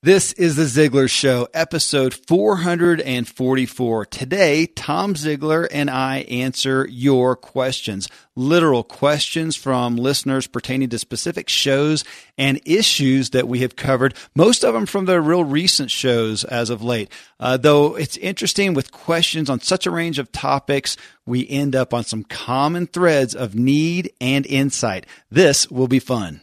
This is the Ziglar Show, episode 444. Today, Tom Ziglar and I answer your questions, literal questions from listeners pertaining to specific shows and issues that we have covered, most of them from the real recent shows as of late. Uh, though it's interesting with questions on such a range of topics, we end up on some common threads of need and insight. This will be fun.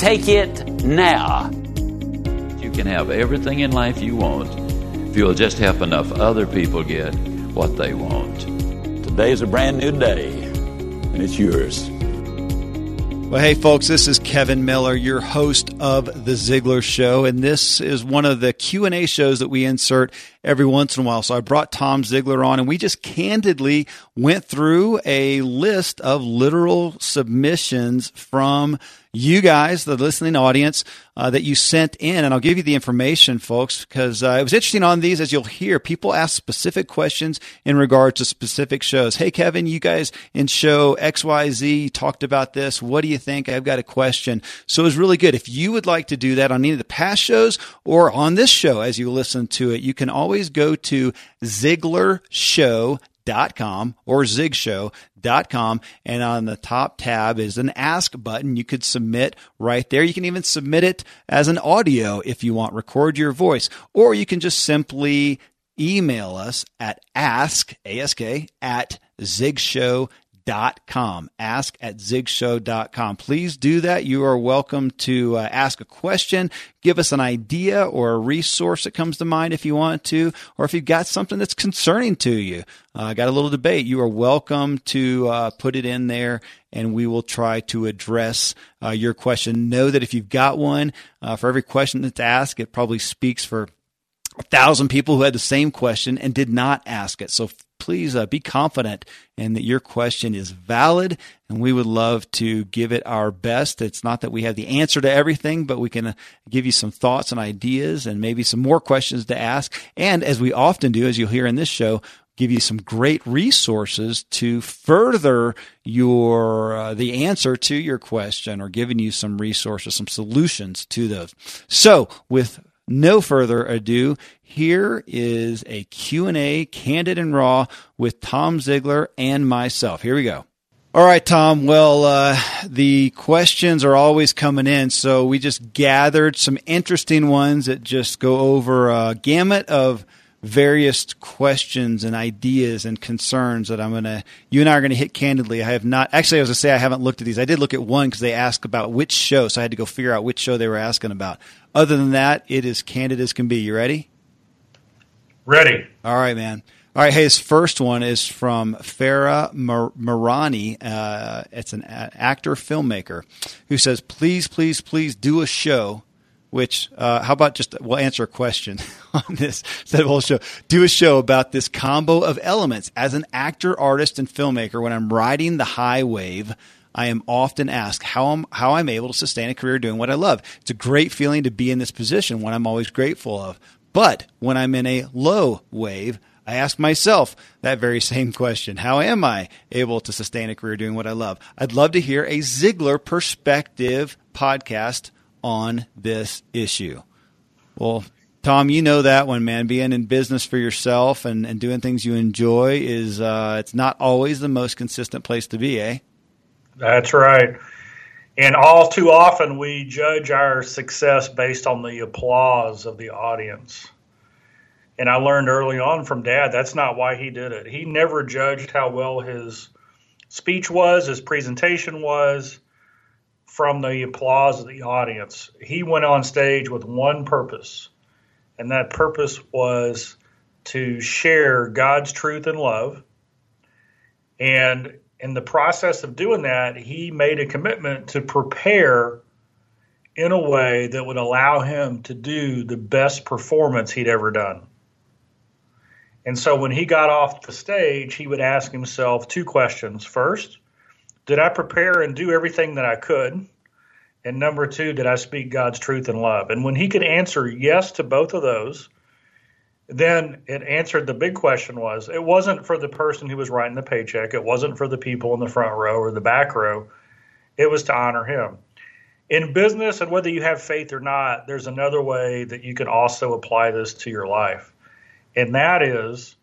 Take it now. You can have everything in life you want if you'll just help enough other people get what they want. Today is a brand new day, and it's yours. Well, hey, folks, this is Kevin Miller, your host of The Ziglar Show, and this is one of the Q&A shows that we insert every once in a while. So I brought Tom Ziglar on, and we just candidly went through a list of literal submissions from you guys, the listening audience, uh, that you sent in. And I'll give you the information, folks, because uh, it was interesting on these, as you'll hear, people ask specific questions in regard to specific shows. Hey, Kevin, you guys in show XYZ talked about this. What do you think? I've got a question. So it was really good. If you would like to do that on any of the past shows or on this show as you listen to it, you can always go to Ziglar Show com or zigshow.com. And on the top tab is an ask button. You could submit right there. You can even submit it as an audio if you want, record your voice, or you can just simply email us at ask, ask, at zigshow.com zigshow.com. Ask at zigshow.com. Please do that. You are welcome to uh, ask a question, give us an idea or a resource that comes to mind if you want to, or if you've got something that's concerning to you. Uh, got a little debate. You are welcome to uh, put it in there and we will try to address uh, your question. Know that if you've got one, uh, for every question that's asked, it probably speaks for a thousand people who had the same question and did not ask it. So please uh, be confident in that your question is valid and we would love to give it our best. It's not that we have the answer to everything, but we can uh, give you some thoughts and ideas and maybe some more questions to ask. And as we often do, as you'll hear in this show, give you some great resources to further your uh, the answer to your question or giving you some resources some solutions to those so with no further ado, here is a Q&A, candid and raw, with Tom Ziglar and myself. Here we go. All right, Tom. Well, uh, the questions are always coming in, so we just gathered some interesting ones that just go over a gamut of various questions and ideas and concerns that I'm going to, you and I are going to hit candidly. I have not, actually, I was going to say I haven't looked at these. I did look at one because they asked about which show, so I had to go figure out which show they were asking about. Other than that, it is candid as can be. You ready? Ready. All right, man. All right, hey, his first one is from Farah Marani. Uh, it's an actor filmmaker who says, "Please, please, please do a show which uh, how about just we'll answer a question on this instead of whole show do a show about this combo of elements as an actor artist and filmmaker when i'm riding the high wave i am often asked how i'm how i'm able to sustain a career doing what i love it's a great feeling to be in this position one i'm always grateful of but when i'm in a low wave I ask myself that very same question. How am I able to sustain a career doing what I love? I'd love to hear a Ziglar perspective podcast on this issue. Well, Tom, you know that one, man. Being in business for yourself and, and doing things you enjoy is uh, it's not always the most consistent place to be, eh? That's right. And all too often we judge our success based on the applause of the audience. And I learned early on from dad that's not why he did it. He never judged how well his speech was, his presentation was from the applause of the audience. He went on stage with one purpose, and that purpose was to share God's truth and love. And in the process of doing that, he made a commitment to prepare in a way that would allow him to do the best performance he'd ever done. And so when he got off the stage, he would ask himself two questions. First, did I prepare and do everything that I could? And number two, did I speak God's truth and love? And when he could answer yes to both of those, then it answered the big question was it wasn't for the person who was writing the paycheck, it wasn't for the people in the front row or the back row, it was to honor him. In business, and whether you have faith or not, there's another way that you can also apply this to your life. And that is,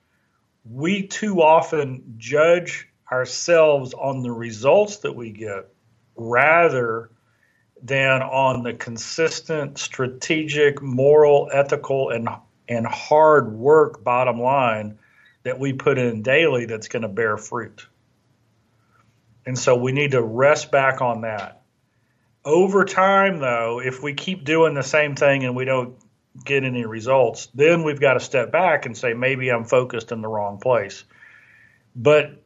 we too often judge ourselves on the results that we get rather than on the consistent, strategic, moral, ethical, and and hard work bottom line that we put in daily that's going to bear fruit. And so we need to rest back on that. Over time, though, if we keep doing the same thing and we don't get any results, then we've got to step back and say, maybe I'm focused in the wrong place. But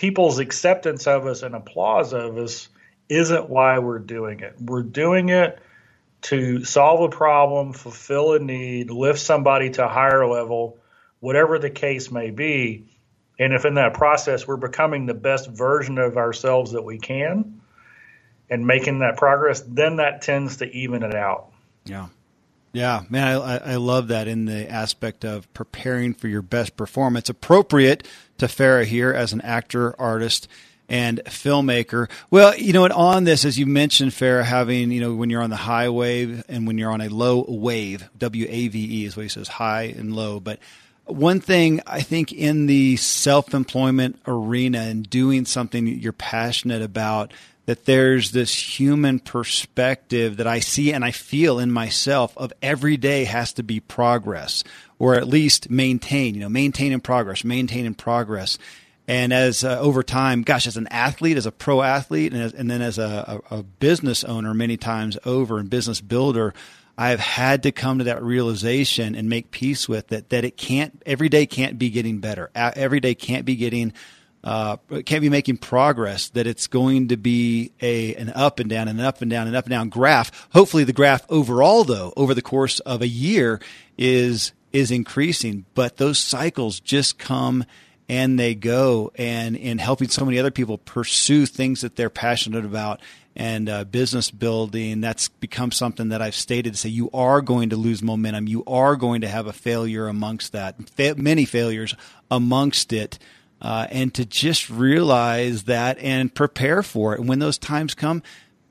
people's acceptance of us and applause of us isn't why we're doing it. We're doing it to solve a problem, fulfill a need, lift somebody to a higher level, whatever the case may be. And if in that process we're becoming the best version of ourselves that we can and making that progress, then that tends to even it out. Yeah. Yeah, man, I, I love that in the aspect of preparing for your best performance. Appropriate to Farah here as an actor, artist, and filmmaker. Well, you know, and on this, as you mentioned, Farah, having, you know, when you're on the high wave and when you're on a low wave, W A V E is what he says, high and low. But one thing I think in the self employment arena and doing something that you're passionate about, that there's this human perspective that I see and I feel in myself of every day has to be progress or at least maintain, you know, maintain in progress, maintain in progress. And as uh, over time, gosh, as an athlete, as a pro athlete, and, as, and then as a, a, a business owner, many times over and business builder, I have had to come to that realization and make peace with it that it can't every day can't be getting better. Every day can't be getting uh, can't be making progress, that it's going to be a an up and down and an up and down and up and down graph. Hopefully, the graph overall, though, over the course of a year, is is increasing. But those cycles just come and they go, and in helping so many other people pursue things that they're passionate about and uh, business building, that's become something that I've stated to say you are going to lose momentum. You are going to have a failure amongst that, Fa- many failures amongst it uh, and to just realize that and prepare for it. And when those times come,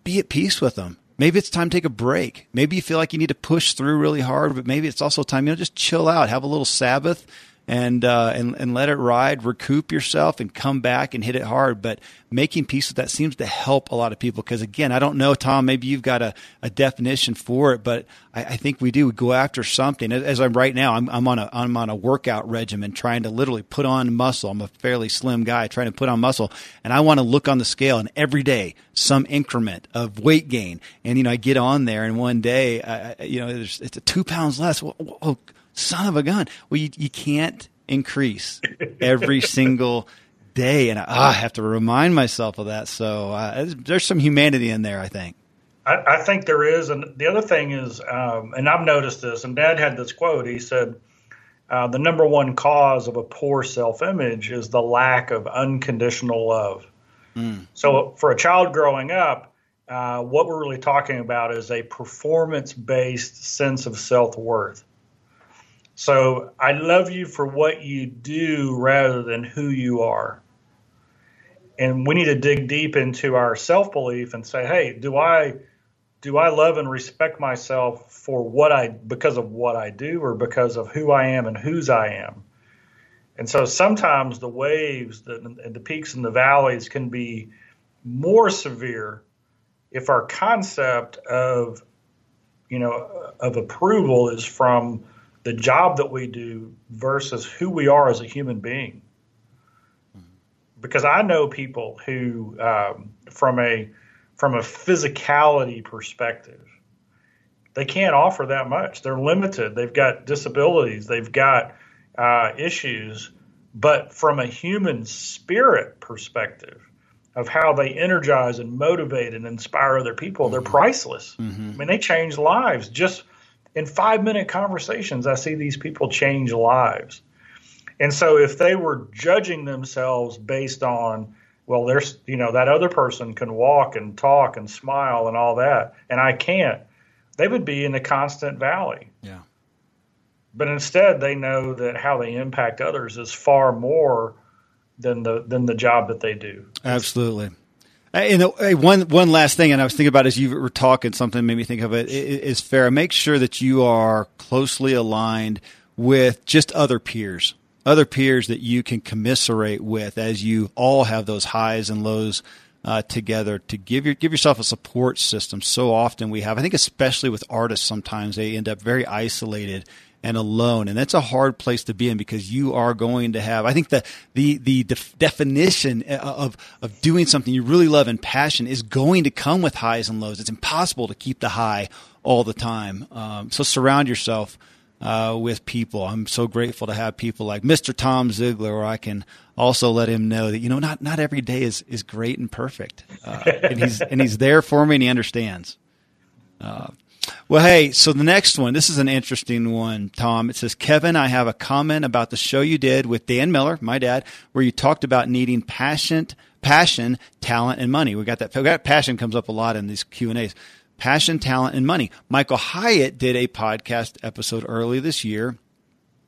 be at peace with them. Maybe it's time to take a break. Maybe you feel like you need to push through really hard, but maybe it's also time, you know, just chill out, have a little Sabbath, and uh, and and let it ride, recoup yourself, and come back and hit it hard. But making peace with that seems to help a lot of people because again, I don't know, Tom. Maybe you've got a, a definition for it, but I, I think we do. We go after something. As I'm right now, I'm, I'm on a I'm on a workout regimen, trying to literally put on muscle. I'm a fairly slim guy, trying to put on muscle, and I want to look on the scale, and every day some increment of weight gain. And you know, I get on there, and one day, I, you know, it's a two pounds less. Well, son of a gun. Well, you, you can't increase every single day. And I, oh, I, have to remind myself of that. So uh, there's some humanity in there, I think. I, I think there is. And the other thing is, um, and I've noticed this, and dad had this quote. He said, uh, the number one cause of a poor self image is the lack of unconditional love. Mm. So, for a child growing up, uh, what we're really talking about is a performance based sense of self worth. So I love you for what you do rather than who you are. And we need to dig deep into our self belief and say, hey, do I do I love and respect myself for what I because of what I do or because of who I am and whose I am? And so sometimes the waves and the peaks and the valleys can be more severe if our concept of you know of approval is from the job that we do versus who we are as a human being. Because I know people who, um, from a from a physicality perspective, they can't offer that much. They're limited. They've got disabilities. They've got uh, issues. But from a human spirit perspective, of how they energize and motivate and inspire other people, mm-hmm. they're priceless. Mm-hmm. I mean, they change lives. Just in five minute conversations, I see these people change lives. And so if they were judging themselves based on, well, there's, you know, that other person can walk and talk and smile and all that, and I can't, they would be in the constant valley. Yeah. But instead, they know that how they impact others is far more than the than the job that they do. Absolutely. And uh, one one last thing, and I was thinking about as you were talking, something made me think of it is fair. Make sure that you are closely aligned with just other peers, other peers that you can commiserate with, as you all have those highs and lows uh, together to give your give yourself a support system. So often we have, I think, especially with artists, sometimes they end up very isolated and alone. And that's a hard place to be in because you are going to have, I think the, the, the def- definition of, of doing something you really love and passion is going to come with highs and lows. It's impossible to keep the high all the time. Um, so surround yourself. Uh, with people, I'm so grateful to have people like Mr. Tom Ziglar, where I can also let him know that you know not not every day is is great and perfect, uh, and he's and he's there for me and he understands. Uh, well, hey, so the next one, this is an interesting one, Tom. It says, Kevin, I have a comment about the show you did with Dan Miller, my dad, where you talked about needing passion, passion, talent, and money. We got that. We got passion comes up a lot in these Q and A's. Passion, talent, and money. Michael Hyatt did a podcast episode early this year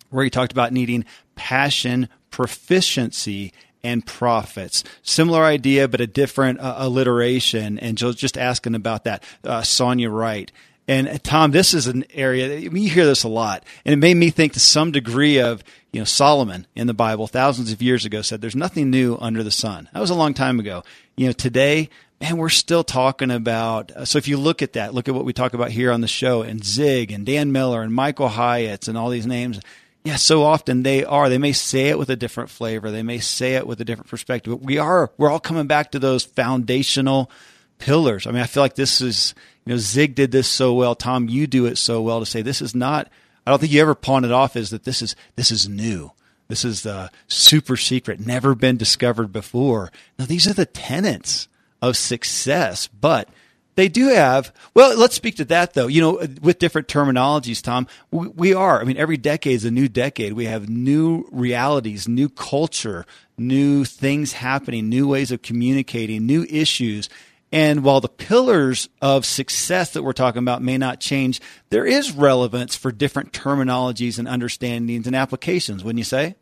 where he talked about needing passion, proficiency, and profits. Similar idea, but a different uh, alliteration. And just asking about that. Uh, Sonia Wright. And uh, Tom, this is an area you hear this a lot, and it made me think to some degree of you know Solomon in the Bible thousands of years ago said, "There's nothing new under the sun." That was a long time ago. You know, today, man, we're still talking about. Uh, so if you look at that, look at what we talk about here on the show, and Zig and Dan Miller and Michael Hyatt and all these names. Yeah, so often they are. They may say it with a different flavor. They may say it with a different perspective. But we are. We're all coming back to those foundational pillars. I mean, I feel like this is you know, Zig did this so well. Tom, you do it so well to say this is not. I don't think you ever pawn it off as that this is this is new. This is the super secret, never been discovered before. Now, these are the tenets of success, but they do have. Well, let's speak to that though. You know, with different terminologies, Tom, we, we are. I mean, every decade is a new decade. We have new realities, new culture, new things happening, new ways of communicating, new issues. And while the pillars of success that we're talking about may not change, there is relevance for different terminologies and understandings and applications, wouldn't you say?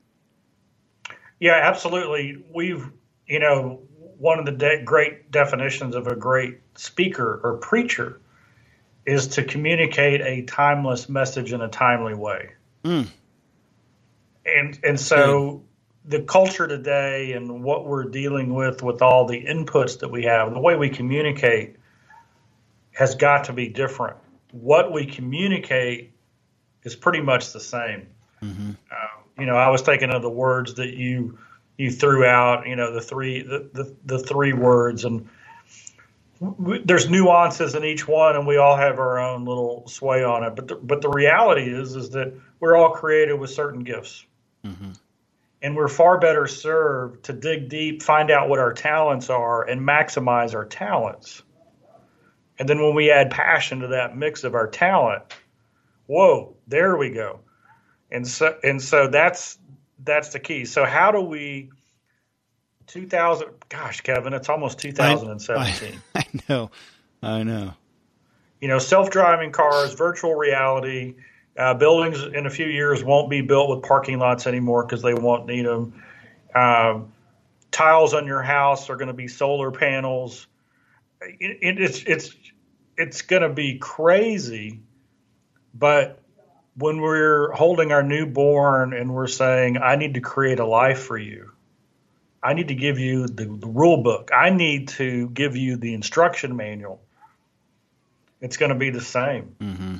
Yeah, absolutely. We've, you know, one of the de- great definitions of a great speaker or preacher is to communicate a timeless message in a timely way. Mm. And and so the culture today and what we're dealing with with all the inputs that we have, and the way we communicate has got to be different. What we communicate is pretty much the same. Mm-hmm. Uh, you know, I was thinking of the words that you you threw out. You know, the three the the, the three words, and w- there's nuances in each one, and we all have our own little sway on it. But the, but the reality is is that we're all created with certain gifts. Mm-hmm and we're far better served to dig deep, find out what our talents are, and maximize our talents. And then when we add passion to that mix of our talent, whoa, there we go. And so and so that's that's the key. So how do we 2000 gosh, Kevin, it's almost 2017. I, I, I know. I know. You know, self-driving cars, virtual reality, uh, buildings in a few years won't be built with parking lots anymore because they won't need them. Um, tiles on your house are going to be solar panels. It, it, it's it's it's going to be crazy, but when we're holding our newborn and we're saying, "I need to create a life for you," I need to give you the, the rule book. I need to give you the instruction manual. It's going to be the same. Mm-hmm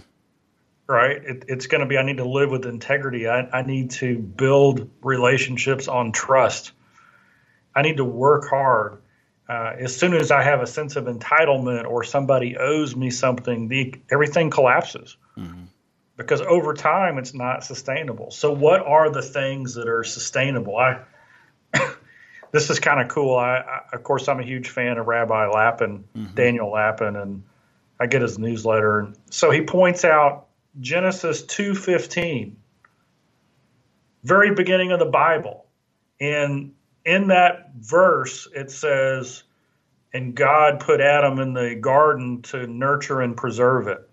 right? It, it's going to be I need to live with integrity. I, I need to build relationships on trust. I need to work hard. Uh, as soon as I have a sense of entitlement or somebody owes me something, the, everything collapses mm-hmm. because over time it's not sustainable. So, what are the things that are sustainable? I this is kind of cool. I, I, of course, I'm a huge fan of Rabbi Lapin, mm-hmm. Daniel Lapin, and I get his newsletter. And so he points out Genesis 2:15, very beginning of the Bible, and in that verse it says, "And God put Adam in the garden to nurture and preserve it."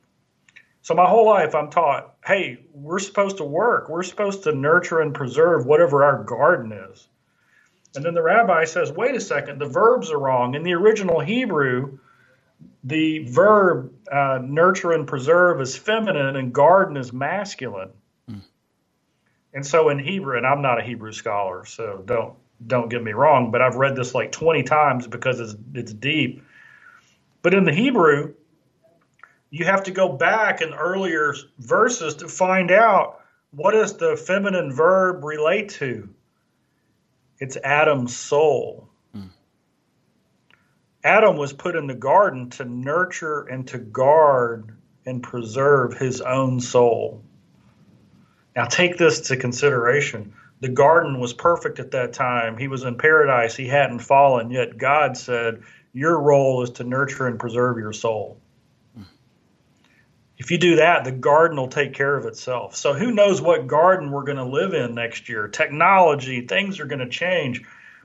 So my whole life I'm taught, hey, we're supposed to work. We're supposed to nurture and preserve whatever our garden is. And then the rabbi says, wait a second, the verbs are wrong. In the original Hebrew, the verb uh, nurture and preserve is feminine and garden is masculine. Mm. And so in Hebrew, and I'm not a Hebrew scholar, so don't don't get me wrong, but I've read this like 20 times because it's it's deep. But in the Hebrew, you have to go back in earlier verses to find out what does the feminine verb relate to. It's Adam's soul. Adam was put in the garden to nurture and to guard and preserve his own soul. Now, take this to consideration. The garden was perfect at that time. He was in paradise. He hadn't fallen, yet God said, Your role is to nurture and preserve your soul. If you do that, the garden will take care of itself. So, who knows what garden we're going to live in next year? Technology, things are going to change.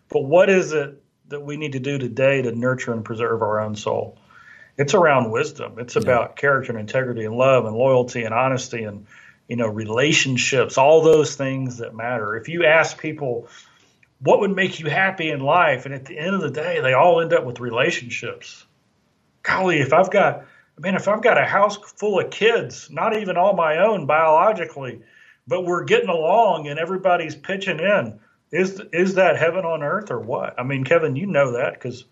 But what is it that we need to do today to nurture and preserve our own soul. It's around wisdom. It's about yeah. character and integrity and love and loyalty and honesty and you know relationships, all those things that matter. If you ask people what would make you happy in life, and at the end of the day, they all end up with relationships. Golly, if I've got I mean, if I've got a house full of kids, not even all my own biologically, but we're getting along and everybody's pitching in, is is that heaven on earth or what? I mean, Kevin, you know that because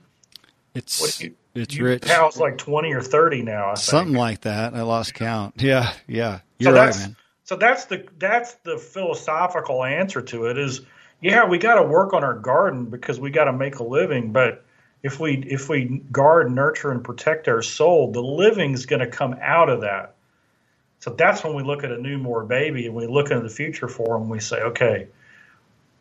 it's you, it's you rich. House like twenty or thirty now. Something like that. I lost count. Yeah, yeah. You're so right, man. So that's the that's the philosophical answer to it. Is yeah, we got to work on our garden because we got to make a living, but if we if we guard, nurture, and protect our soul, the living's going to come out of that. So that's when we look at a newborn baby and we look into the future for them. We say, okay,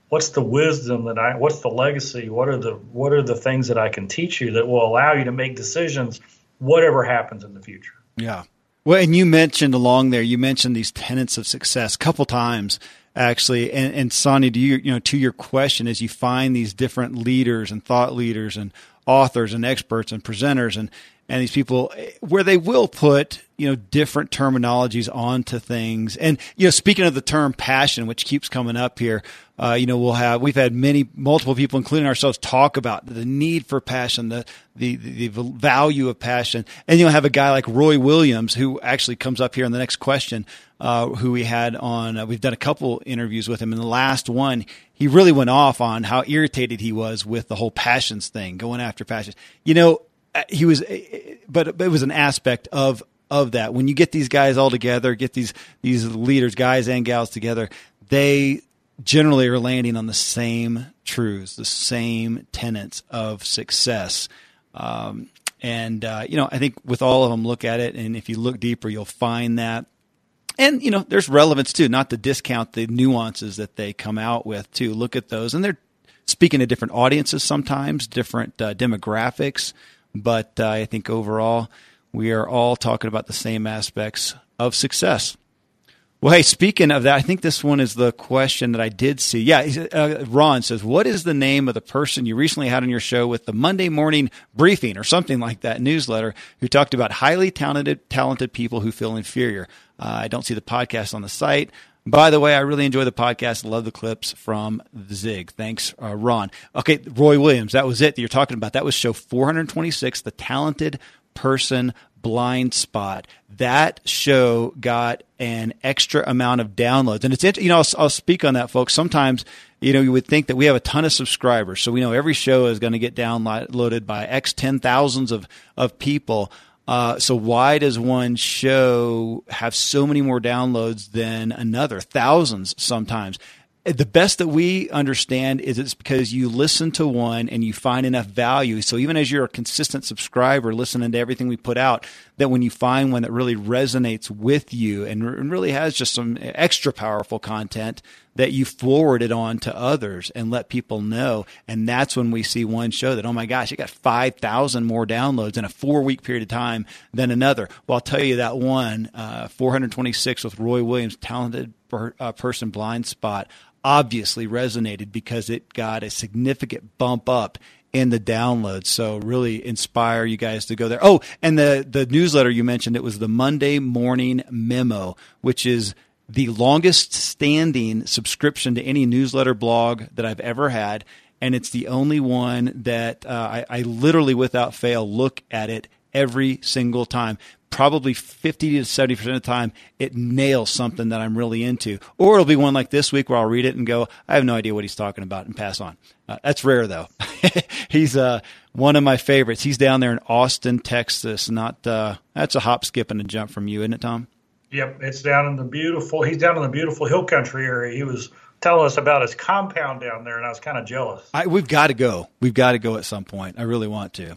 what's the wisdom that I what's the legacy? What are the what are the things that I can teach you that will allow you to make decisions whatever happens in the future? Yeah. Well and you mentioned along there you mentioned these tenets of success a couple times actually. And and Sonny do you you know to your question as you find these different leaders and thought leaders and authors and experts and presenters and and these people where they will put you know different terminologies onto things. And you know speaking of the term passion which keeps coming up here uh, you know we'll have we've had many multiple people including ourselves talk about the need for passion the, the the value of passion. And you'll have a guy like roy williams who actually comes up here in the next question uh, who we had on uh, we've done a couple interviews with him. And the last one he really went off on how irritated he was with the whole passions thing going after passion you know he was, uh, but it was an aspect of of that. When you get these guys all together, get these these leaders, guys and gals together, they generally are landing on the same truths, the same tenets of success. Um, and uh, you know, I think with all of them, look at it, and if you look deeper, you'll find that. And you know, there's relevance too. Not to discount the nuances that they come out with too. Look at those, and they're speaking to different audiences sometimes, different uh, demographics. But uh, I think overall, we are all talking about the same aspects of success. Well, hey, speaking of that, I think this one is the question that I did see. Yeah, uh, Ron says, What is the name of the person you recently had on your show with the Monday morning briefing or something like that newsletter who talked about highly talented, talented people who feel inferior? Uh, I don't see the podcast on the site. By the way, I really enjoy the podcast. Love the clips from Zig. Thanks, uh, Ron. Okay, Roy Williams, that was it that you're talking about. That was show 426, The Talented Person Blind Spot. That show got an extra amount of downloads. And it's, you know, I'll, I'll speak on that, folks. Sometimes, you know, you would think that we have a ton of subscribers. So we know every show is going to get downloaded by X 10 thousands of, of people. Uh, so why does one show have so many more downloads than another? Thousands sometimes. The best that we understand is it's because you listen to one and you find enough value. So even as you're a consistent subscriber, listening to everything we put out, that when you find one that really resonates with you and really has just some extra powerful content, that you forward it on to others and let people know. And that's when we see one show that, oh my gosh, it got 5,000 more downloads in a four week period of time than another. Well, I'll tell you that one, uh, 426 with Roy Williams, talented per, uh, person blind spot obviously resonated because it got a significant bump up in the downloads. So really inspire you guys to go there. Oh, and the the newsletter you mentioned it was the Monday Morning Memo, which is the longest standing subscription to any newsletter blog that I've ever had. And it's the only one that uh, I, I literally, without fail, look at it every single time probably 50 to 70% of the time, it nails something that I'm really into. Or it'll be one like this week where I'll read it and go, I have no idea what he's talking about and pass on. Uh, that's rare though. he's uh, one of my favorites. He's down there in Austin, Texas. Not uh, That's a hop, skip, and a jump from you, isn't it, Tom? Yep. It's down in the beautiful, he's down in the beautiful hill country area. He was telling us about his compound down there, and I was kind of jealous. I, we've got to go. We've got to go at some point. I really want to.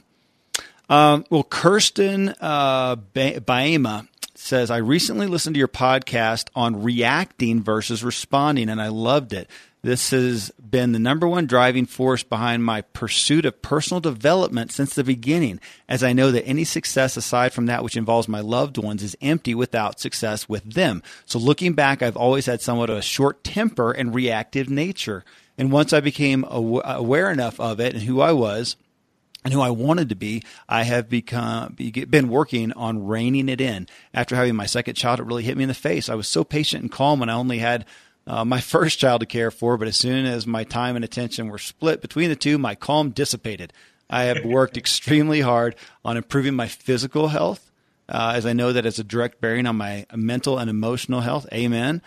Um, well, Kirsten uh, Baema says, I recently listened to your podcast on reacting versus responding, and I loved it. This has been the number one driving force behind my pursuit of personal development since the beginning, as I know that any success aside from that which involves my loved ones is empty without success with them. So looking back, I've always had somewhat of a short temper and reactive nature. And once I became aware enough of it and who I was, and who I wanted to be, I have become been working on reining it in. After having my second child, it really hit me in the face. I was so patient and calm when I only had uh, my first child to care for, but as soon as my time and attention were split between the two, my calm dissipated. I have worked extremely hard on improving my physical health, uh, as I know that it's a direct bearing on my mental and emotional health. Amen.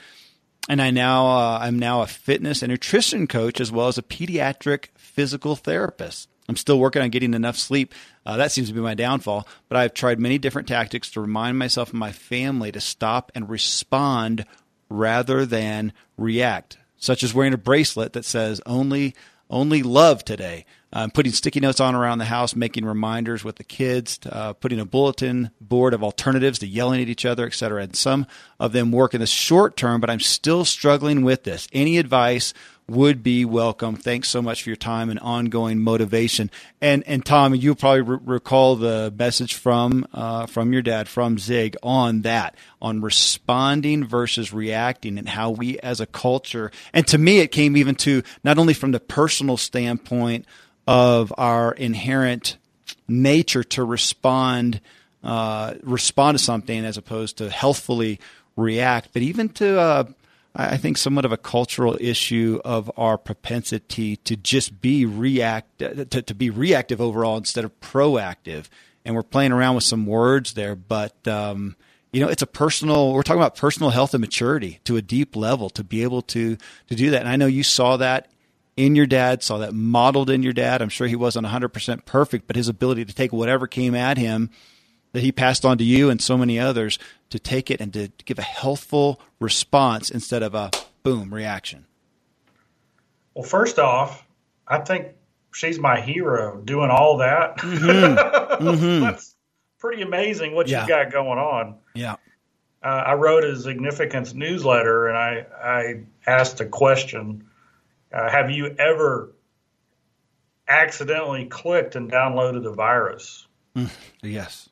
And I now uh, I'm now a fitness and nutrition coach as well as a pediatric physical therapist. I'm still working on getting enough sleep. Uh, that seems to be my downfall. But I've tried many different tactics to remind myself and my family to stop and respond rather than react, such as wearing a bracelet that says only only love today. I'm putting sticky notes on around the house, making reminders with the kids, uh, putting a bulletin board of alternatives to yelling at each other, etc. And some of them work in the short term, but I'm still struggling with this. Any advice would be welcome. Thanks so much for your time and ongoing motivation. And and Tom, you probably re- recall the message from uh, from your dad from Zig on that on responding versus reacting and how we as a culture. And to me, it came even to not only from the personal standpoint of our inherent nature to respond uh, respond to something as opposed to healthfully react, but even to uh, I think, somewhat of a cultural issue of our propensity to just be react to, to be reactive overall instead of proactive. And we're playing around with some words there, but um, you know, it's a personal. We're talking about personal health and maturity to a deep level to be able to to do that. And I know you saw that in your dad, saw that modeled in your dad. I'm sure he wasn't 100% perfect, but his ability to take whatever came at him that he passed on to you and so many others to take it and to give a healthful response instead of a boom reaction? Well, first off, I think she's my hero doing all that. Mm-hmm. mm-hmm. That's pretty amazing what yeah. you've got going on. Yeah. Uh, I wrote a significance newsletter and I, I asked a question uh, Have you ever accidentally clicked and downloaded a virus? Mm, yes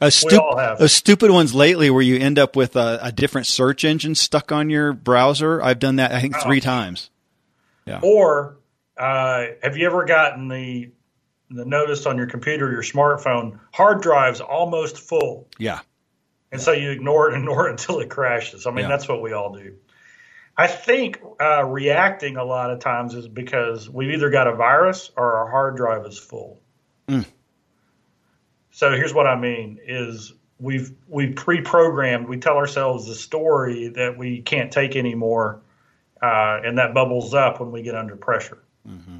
a, stu- a stupid ones lately where you end up with a, a, different search engine stuck on your browser. I've done that I think three oh. times. Yeah. Or uh, have you ever gotten the the notice on your computer, your smartphone, hard drives almost full? Yeah. And so you ignore it, and ignore it until it crashes. I mean, yeah. that's what we all do. I think uh, reacting a lot of times is because we've either got a virus or our hard drive is full. Mm. So here's what I mean is we've we pre-programmed. We tell ourselves the story that we can't take anymore, uh, and that bubbles up when we get under pressure. Mm-hmm.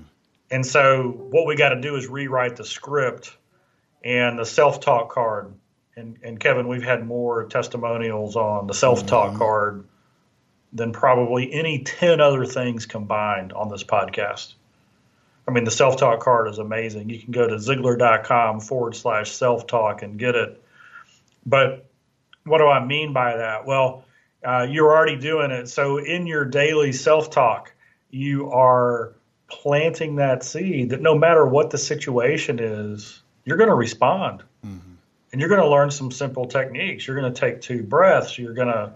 And so what we got to do is rewrite the script and the self-talk card. And, and Kevin, we've had more testimonials on the self-talk mm-hmm. card than probably any 10 other things combined on this podcast. I mean, the self talk card is amazing. You can go to Ziglar.com forward slash self talk and get it. But what do I mean by that? Well, uh, you're already doing it. So in your daily self talk, you are planting that seed that no matter what the situation is, you're going to respond. Mm-hmm. And you're going to learn some simple techniques. You're going to take two breaths. You're going to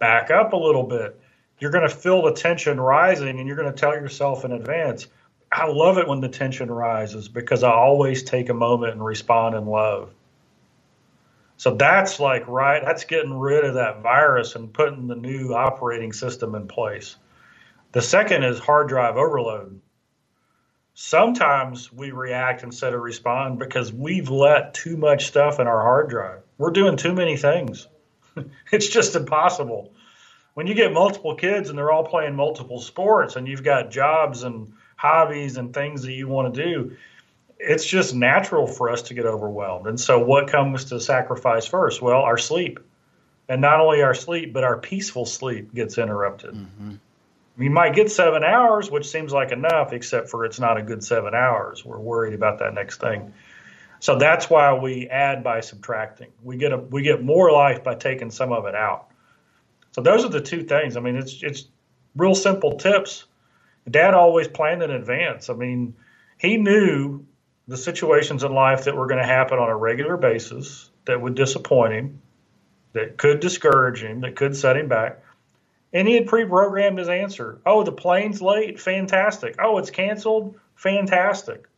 back up a little bit. You're going to feel the tension rising and you're going to tell yourself in advance, I love it when the tension rises because I always take a moment and respond in love. So that's like right, that's getting rid of that virus and putting the new operating system in place. The second is hard drive overload. Sometimes we react instead of respond because we've let too much stuff in our hard drive. We're doing too many things. it's just impossible. When you get multiple kids and they're all playing multiple sports and you've got jobs and hobbies and things that you want to do, it's just natural for us to get overwhelmed. And so, what comes to sacrifice first? Well, our sleep. And not only our sleep, but our peaceful sleep gets interrupted. Mm-hmm. You might get seven hours, which seems like enough, except for it's not a good seven hours. We're worried about that next thing. So that's why we add by subtracting. We get a we get more life by taking some of it out. So those are the two things. I mean, it's it's real simple tips Dad always planned in advance. I mean, he knew the situations in life that were going to happen on a regular basis that would disappoint him, that could discourage him, that could set him back. And he had pre programmed his answer. Oh, the plane's late? Fantastic. Oh, it's canceled? Fantastic.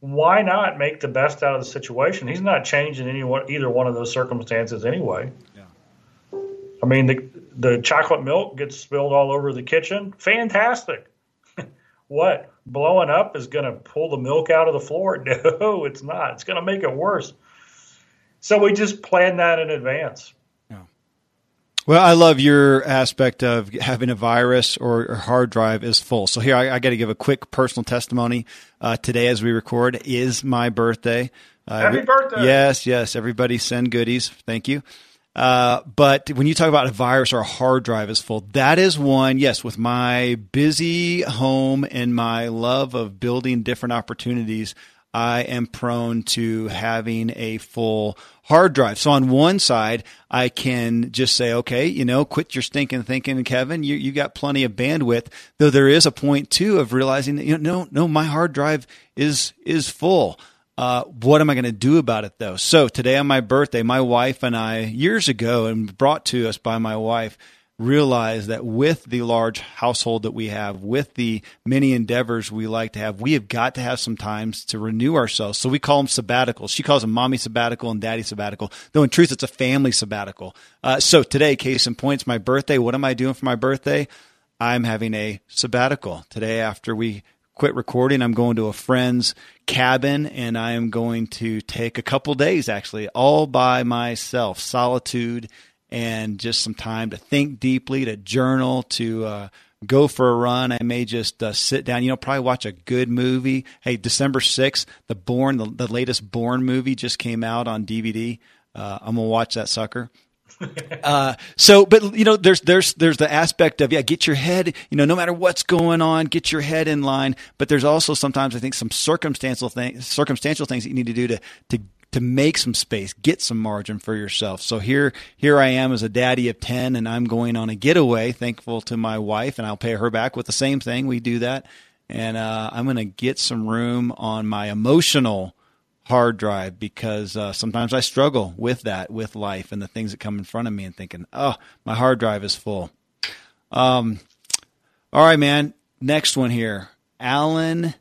Why not make the best out of the situation? He's not changing any one, either one of those circumstances anyway. Yeah. I mean, the, the chocolate milk gets spilled all over the kitchen. Fantastic. what? Blowing up is going to pull the milk out of the floor? No, it's not. It's going to make it worse. So we just plan that in advance. Yeah. Well, I love your aspect of having a virus or a hard drive is full. So here, I, I got to give a quick personal testimony. Uh, today, as we record, is my birthday. Uh, Happy birthday! Yes, yes. Everybody send goodies. Thank you. Uh, but when you talk about a virus or a hard drive is full, that is one, yes, with my busy home and my love of building different opportunities, I am prone to having a full hard drive. So on one side, I can just say, okay, you know, quit your stinking thinking, Kevin. You you got plenty of bandwidth. Though there is a point too of realizing that you know, no, no, my hard drive is is full. Uh, what am I going to do about it though? So today on my birthday, my wife and I, years ago, and brought to us by my wife, realized that with the large household that we have, with the many endeavors we like to have, we have got to have some times to renew ourselves. So we call them sabbaticals. She calls them mommy sabbatical and daddy sabbatical, though in truth, it's a family sabbatical. Uh, so today, case in point, it's my birthday. What am I doing for my birthday? I'm having a sabbatical today after we quit recording. I'm going to a friend's cabin and I am going to take a couple days actually all by myself, solitude and just some time to think deeply, to journal, to uh, go for a run. I may just uh, sit down, you know, probably watch a good movie. Hey, December 6th, the Bourne, the, the latest Bourne movie just came out on DVD. Uh, I'm going to watch that sucker. uh, so, but you know, there's there's there's the aspect of yeah, get your head, you know, no matter what's going on, get your head in line. But there's also sometimes I think some circumstantial things, circumstantial things that you need to do to to to make some space, get some margin for yourself. So here here I am as a daddy of ten, and I'm going on a getaway. Thankful to my wife, and I'll pay her back with the same thing. We do that, and uh, I'm going to get some room on my emotional hard drive because uh, sometimes I struggle with that, with life and the things that come in front of me, and thinking, "Oh, my hard drive is full." Um, all right, man. Next one here, Alan.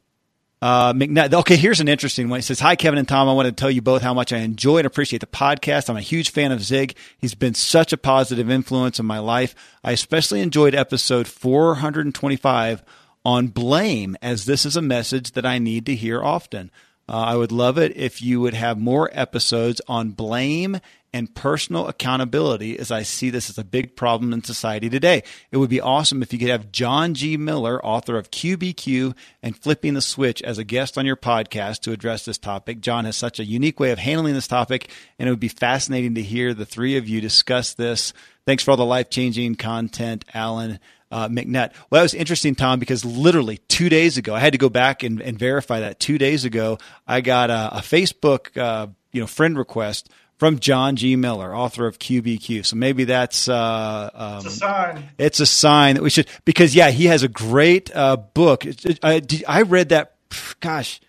Uh, McNutt. Okay, here's an interesting one. He says, Hi, Kevin and Tom. I want to tell you both how much I enjoy and appreciate the podcast. I'm a huge fan of Zig. He's been such a positive influence in my life. I especially enjoyed episode 425 on blame, as this is a message that I need to hear often. Uh, I would love it if you would have more episodes on blame and personal accountability as I see this as a big problem in society today. It would be awesome if you could have John G. Miller, author of QBQ and Flipping the Switch, as a guest on your podcast to address this topic. John has such a unique way of handling this topic, and it would be fascinating to hear the three of you discuss this. Thanks for all the life changing content, Alan. Uh, McNutt. Well, that was interesting, Tom, because literally two days ago, I had to go back and, and verify that. Two days ago, I got a, a Facebook, uh, you know, friend request from John G. Miller, author of QBQ. So maybe that's uh, um, it's a sign. It's a sign that we should because yeah, he has a great uh, book. I, I read that, gosh,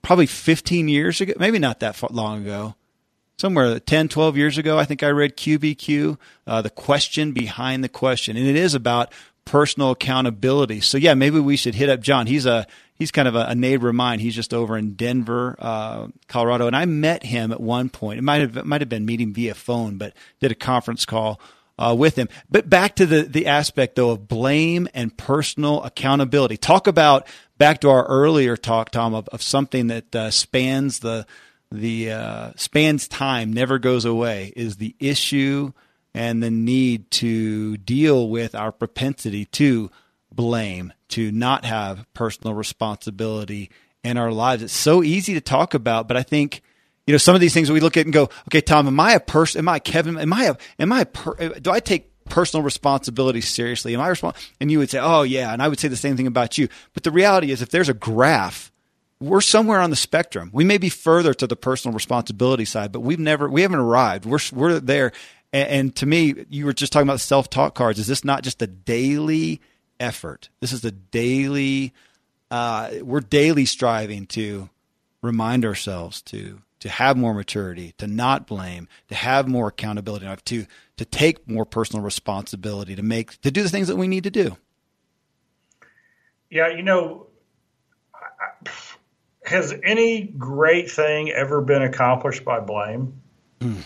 probably 15 years ago, maybe not that long ago. Somewhere 10, 12 years ago, I think I read QBQ, uh, the question behind the question, and it is about personal accountability. So yeah, maybe we should hit up John. He's a he's kind of a, a neighbor of mine. He's just over in Denver, uh, Colorado, and I met him at one point. It might have it might have been meeting via phone, but did a conference call uh, with him. But back to the the aspect though of blame and personal accountability. Talk about back to our earlier talk, Tom, of, of something that uh, spans the the uh, spans time, never goes away. Is the issue and the need to deal with our propensity to blame, to not have personal responsibility in our lives. It's so easy to talk about, but I think you know some of these things we look at and go, okay, Tom, am I a person? Am I Kevin? Am I a? Am I a? Per- do I take personal responsibility seriously? Am I responsible? And you would say, oh yeah, and I would say the same thing about you. But the reality is, if there's a graph, we're somewhere on the spectrum. We may be further to the personal responsibility side, but we've never, we haven't arrived. We're we're there, and, and to me, you were just talking about self talk cards. Is this not just a daily effort? This is a daily. Uh, we're daily striving to remind ourselves to to have more maturity, to not blame, to have more accountability, to to take more personal responsibility, to make to do the things that we need to do. Yeah, you know, has any great thing ever been accomplished by blame? Mm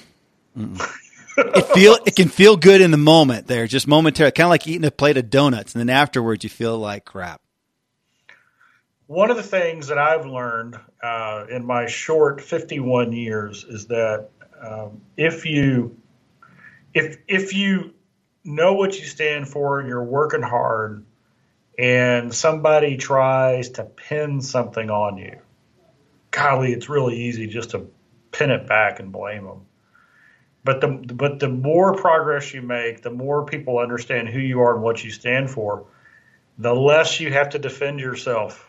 it feel it can feel good in the moment there, just momentarily, kind of like eating a plate of donuts, and then afterwards you feel like crap. One of the things that I've learned uh, in my short 51 years is that um, if you if if you know what you stand for and you're working hard, and somebody tries to pin something on you, golly, it's really easy just to pin it back and blame them but the but the more progress you make, the more people understand who you are and what you stand for, the less you have to defend yourself.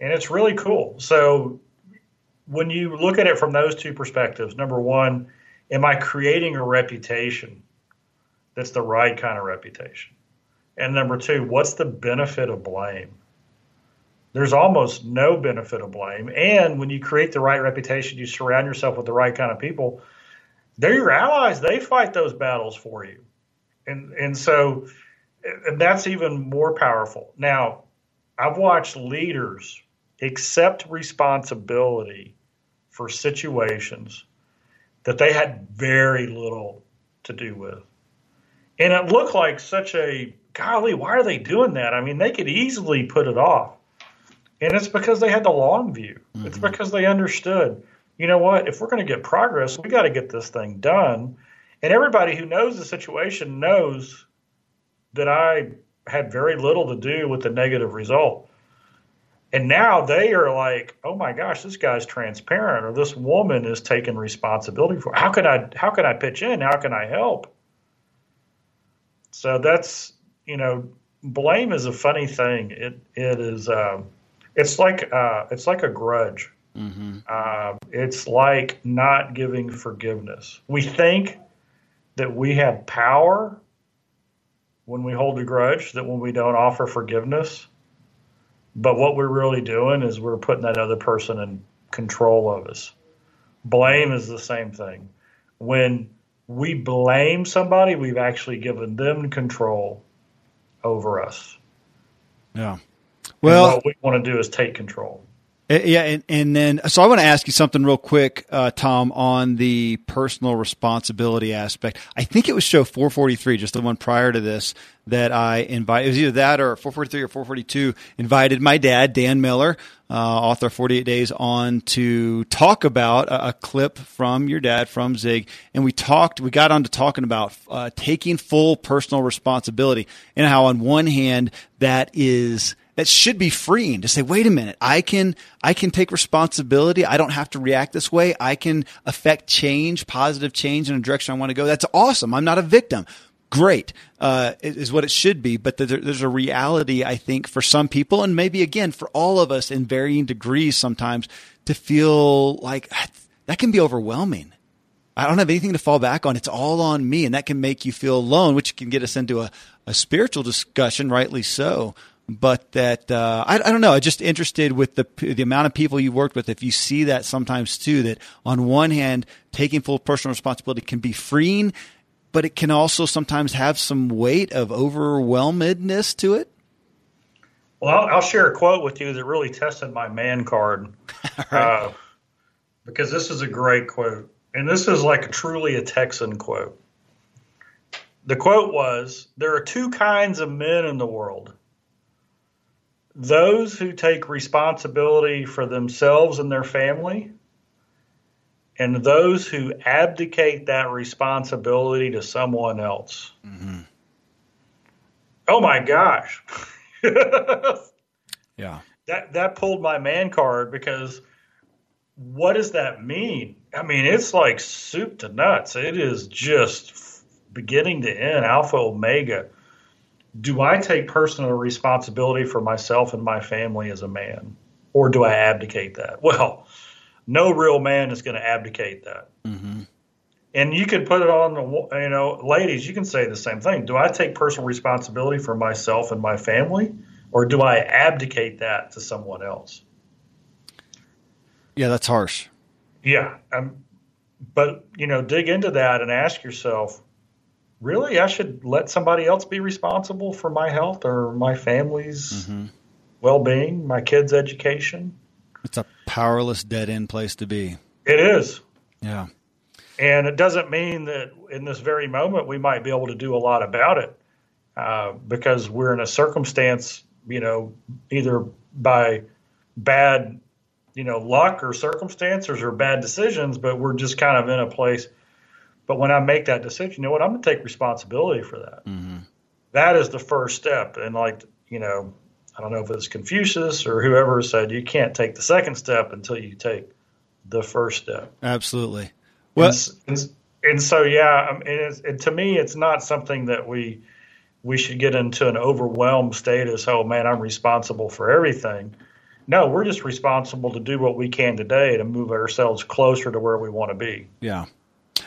And it's really cool. So when you look at it from those two perspectives, number one, am I creating a reputation that's the right kind of reputation? And number two, what's the benefit of blame? There's almost no benefit of blame. And when you create the right reputation, you surround yourself with the right kind of people they're your allies. They fight those battles for you. And, and so and that's even more powerful. Now, I've watched leaders accept responsibility for situations that they had very little to do with. And it looked like such a golly, why are they doing that? I mean, they could easily put it off. And it's because they had the long view. Mm-hmm. It's because they understood you know what? If we're going to get progress, we got to get this thing done. And everybody who knows the situation knows that I had very little to do with the negative result. And now they are like, oh my gosh, this guy's transparent, or this woman is taking responsibility for. It. How can I? How can I pitch in? How can I help? So that's you know, blame is a funny thing. It it is. Uh, it's like uh, it's like a grudge. Mm-hmm. Uh, it's like not giving forgiveness. We think that we have power when we hold a grudge, that when we don't offer forgiveness. But what we're really doing is we're putting that other person in control of us. Blame is the same thing. When we blame somebody, we've actually given them control over us. Yeah. Well, and what we want to do is take control. Uh, yeah, and, and then so I want to ask you something real quick, uh, Tom, on the personal responsibility aspect. I think it was show 443, just the one prior to this, that I invited. It was either that or 443 or 442. Invited my dad, Dan Miller, uh, author 48 Days on to talk about a, a, clip from your dad from Zig, and we talked. We got on to talking about uh, taking full personal responsibility and how, on one hand, that is that should be freeing to say, wait a minute, I can, I can take responsibility. I don't have to react this way. I can affect change, positive change in a direction I want to go. That's awesome. I'm not a victim. Great, uh, is what it should be. But there's a reality, I think, for some people, and maybe again for all of us in varying degrees sometimes, to feel like that can be overwhelming. I don't have anything to fall back on. It's all on me. And that can make you feel alone, which can get us into a, a spiritual discussion, rightly so but that uh, I, I, don't know. I'm just interested with the the amount of people you worked with. If you see that sometimes too, that on one hand, taking full personal responsibility can be freeing, but it can also sometimes have some weight of overwhelmedness to it. Well, I'll, I'll share a quote with you that really tested my man card, right. uh, because this is a great quote, and this is like truly a Texan quote. The quote was, "There are two kinds of men in the world." Those who take responsibility for themselves and their family, and those who abdicate that responsibility to someone else. Mm-hmm. Oh my gosh. yeah. That that pulled my man card because what does that mean? I mean, it's like soup to nuts. It is just beginning to end, alpha omega do I take personal responsibility for myself and my family as a man, or do I abdicate that? Well, no real man is going to abdicate that. Mm-hmm. And you could put it on the, you know, ladies, you can say the same thing. Do I take personal responsibility for myself and my family, or do I abdicate that to someone else? Yeah, that's harsh. Yeah. Um, but, you know, dig into that and ask yourself, really I should let somebody else be responsible for my health or my family's mm-hmm. well being, my kids' education. It's a powerless dead end place to be. It is. Yeah. And it doesn't mean that in this very moment we might be able to do a lot about it uh, because we're in a circumstance, you know, either by bad, you know, luck or circumstances or bad decisions, but we're just kind of in a place – but when I make that decision, you know what? I'm going to take responsibility for that. Mm-hmm. that is the first step. And like, you know, I don't know if it's Confucius or whoever said you can't take the second step until you take the first step. Absolutely. Well, and, and, and so yeah, um, and, and to me, it's not something that we we should get into an overwhelmed state status. Oh man, I'm responsible for everything. No, we're just responsible to do what we can today to move ourselves closer to where we want to be. Yeah.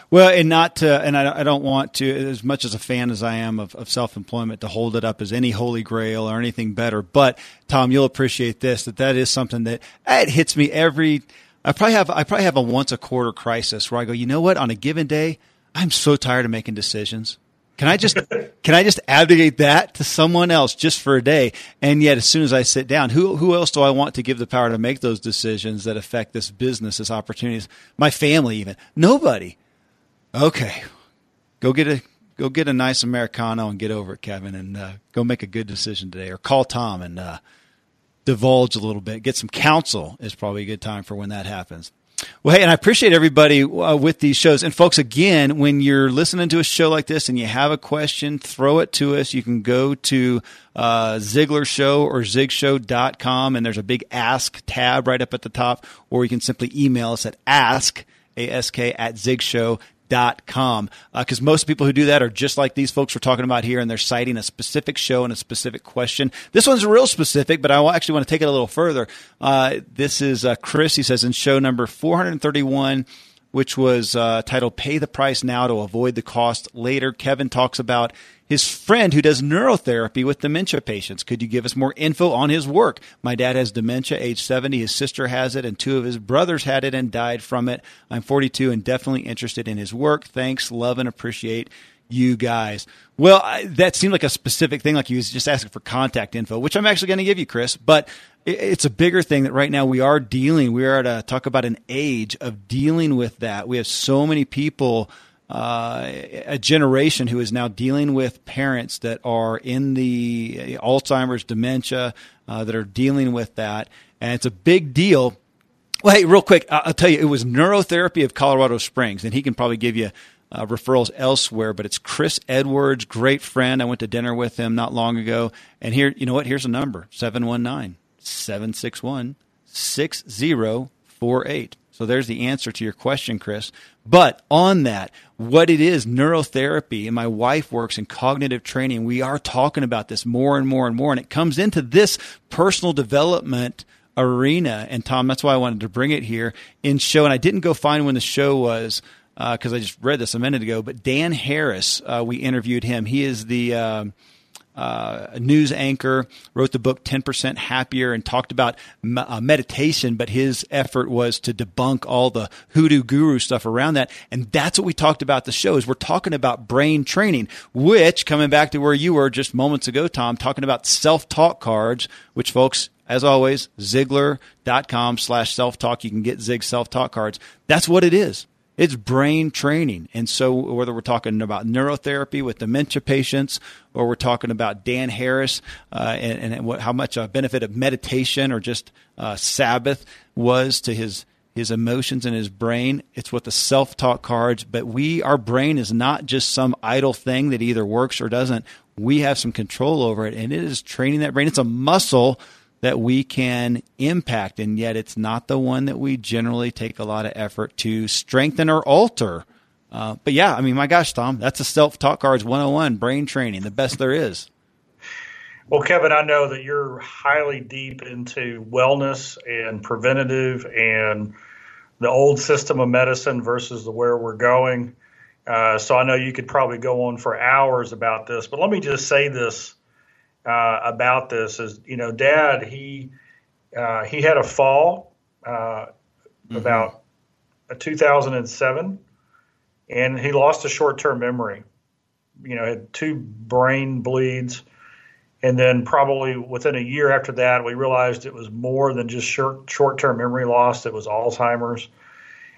Well, and not to, and I, I, don't want to, as much as a fan as I am of, of self employment, to hold it up as any holy grail or anything better. But Tom, you'll appreciate this that that is something that it hits me every. I probably have I probably have a once a quarter crisis where I go, you know what? On a given day, I'm so tired of making decisions. Can I just can I just abdicate that to someone else just for a day? And yet, as soon as I sit down, who who else do I want to give the power to make those decisions that affect this business, this opportunities, my family, even nobody okay, go get a go get a nice americano and get over it, Kevin, and uh, go make a good decision today, or call Tom and uh, divulge a little bit. Get some counsel is probably a good time for when that happens. Well, hey, and I appreciate everybody uh, with these shows. And folks, again, when you're listening to a show like this and you have a question, throw it to us. You can go to uh, Ziglar Show or zigshow.com and there's a big ask tab right up at the top, or you can simply email us at ask, A-S-K, at zigshow.com com. Because uh, most people who do that are just like these folks we're talking about here and they're citing a specific show and a specific question. This one's real specific but i actually want to take it a little further. Uh, this is uh, chris. He says in show number 431 which was uh, titled pay the price now to avoid the cost later kevin talks about his friend who does neurotherapy with dementia patients. Could you give us more info on his work? My dad has dementia, age 70. His sister has it, and two of his brothers had it and died from it. I'm 42 and definitely interested in his work. Thanks, love, and appreciate you guys. Well, I, that seemed like a specific thing, like he was just asking for contact info, which I'm actually going to give you, Chris. But it's a bigger thing that right now we are dealing. We are at a talk about an age of dealing with that. We have so many people uh, a generation who is now dealing with parents that are in the Alzheimer's, dementia, uh, that are dealing with that, and it's a big deal. Well, hey, real quick, I'll tell you, it was Neurotherapy of Colorado Springs, and he can probably give you uh, referrals elsewhere, but it's Chris Edwards, great friend. I went to dinner with him not long ago. And here, you know what? Here's a number 719 761 6048. So there's the answer to your question, Chris. But on that, what it is, neurotherapy, and my wife works in cognitive training. We are talking about this more and more and more, and it comes into this personal development arena. And Tom, that's why I wanted to bring it here in show. And I didn't go find when the show was because uh, I just read this a minute ago. But Dan Harris, uh, we interviewed him. He is the uh, uh news anchor, wrote the book 10% Happier, and talked about uh, meditation. But his effort was to debunk all the hoodoo guru stuff around that. And that's what we talked about the show is we're talking about brain training, which coming back to where you were just moments ago, Tom, talking about self-talk cards, which folks, as always, Ziglar.com slash self-talk. You can get Zig self-talk cards. That's what it is. It's brain training. And so, whether we're talking about neurotherapy with dementia patients, or we're talking about Dan Harris uh, and, and what, how much a benefit of meditation or just uh, Sabbath was to his his emotions and his brain. It's what the self talk cards. But we, our brain is not just some idle thing that either works or doesn't. We have some control over it, and it is training that brain. It's a muscle that we can impact, and yet it's not the one that we generally take a lot of effort to strengthen or alter. Uh, but yeah, I mean, my gosh, Tom, that's a self talk cards 101 brain training, the best there is. Well, Kevin, I know that you're highly deep into wellness and preventative and the old system of medicine versus the where we're going. Uh, so I know you could probably go on for hours about this, but let me just say this uh, about this is, you know, Dad he uh, he had a fall uh, mm-hmm. about 2007, and he lost a short-term memory. You know, had two brain bleeds, and then probably within a year after that, we realized it was more than just short short-term memory loss. It was Alzheimer's.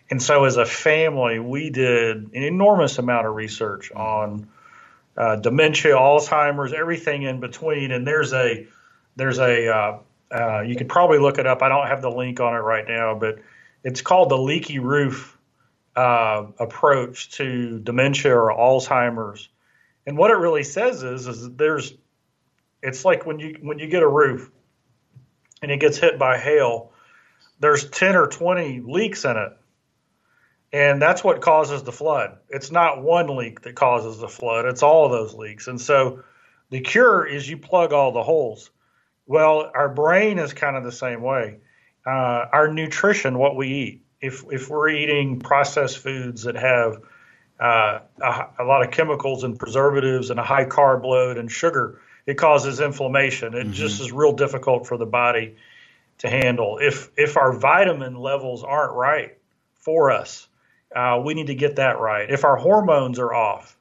And so, as a family, we did an enormous amount of research on uh, dementia, Alzheimer's, everything in between. And there's a there's a uh, uh, you could probably look it up. I don't have the link on it right now, but it's called the leaky roof uh, approach to dementia or Alzheimer's. And what it really says is is there's it's like when you when you get a roof and it gets hit by hail, there's 10 or 20 leaks in it and that's what causes the flood. It's not one leak that causes the flood, it's all of those leaks. And so the cure is you plug all the holes. Well, our brain is kind of the same way. Uh, our nutrition, what we eat, if, if we're eating processed foods that have uh, a, a, lot of chemicals and preservatives and a high carb load and sugar, it causes inflammation. It mm-hmm. just is real difficult for the body to handle. If if our vitamin levels aren't right for us, uh, we need to get that right. If our hormones are off,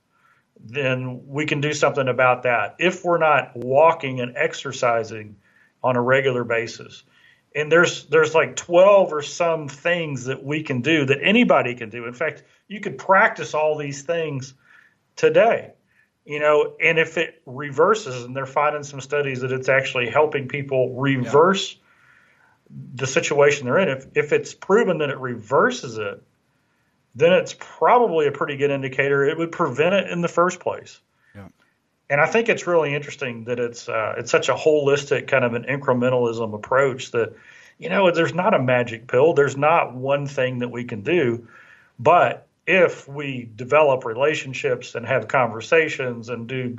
then we can do something about that. If we're not walking and exercising on a regular basis, and there's there's like 12 or some things that we can do that anybody can do. In fact, you could practice all these things today. You know, and if it reverses, and they're finding some studies that it's actually helping people reverse yeah. the situation they're in. If if it's proven that it reverses it, then it's probably a pretty good indicator it would prevent it in the first place. Yeah. And I think it's really interesting that it's uh, it's such a holistic kind of an incrementalism approach that you know there's not a magic pill, there's not one thing that we can do, but if we develop relationships and have conversations and do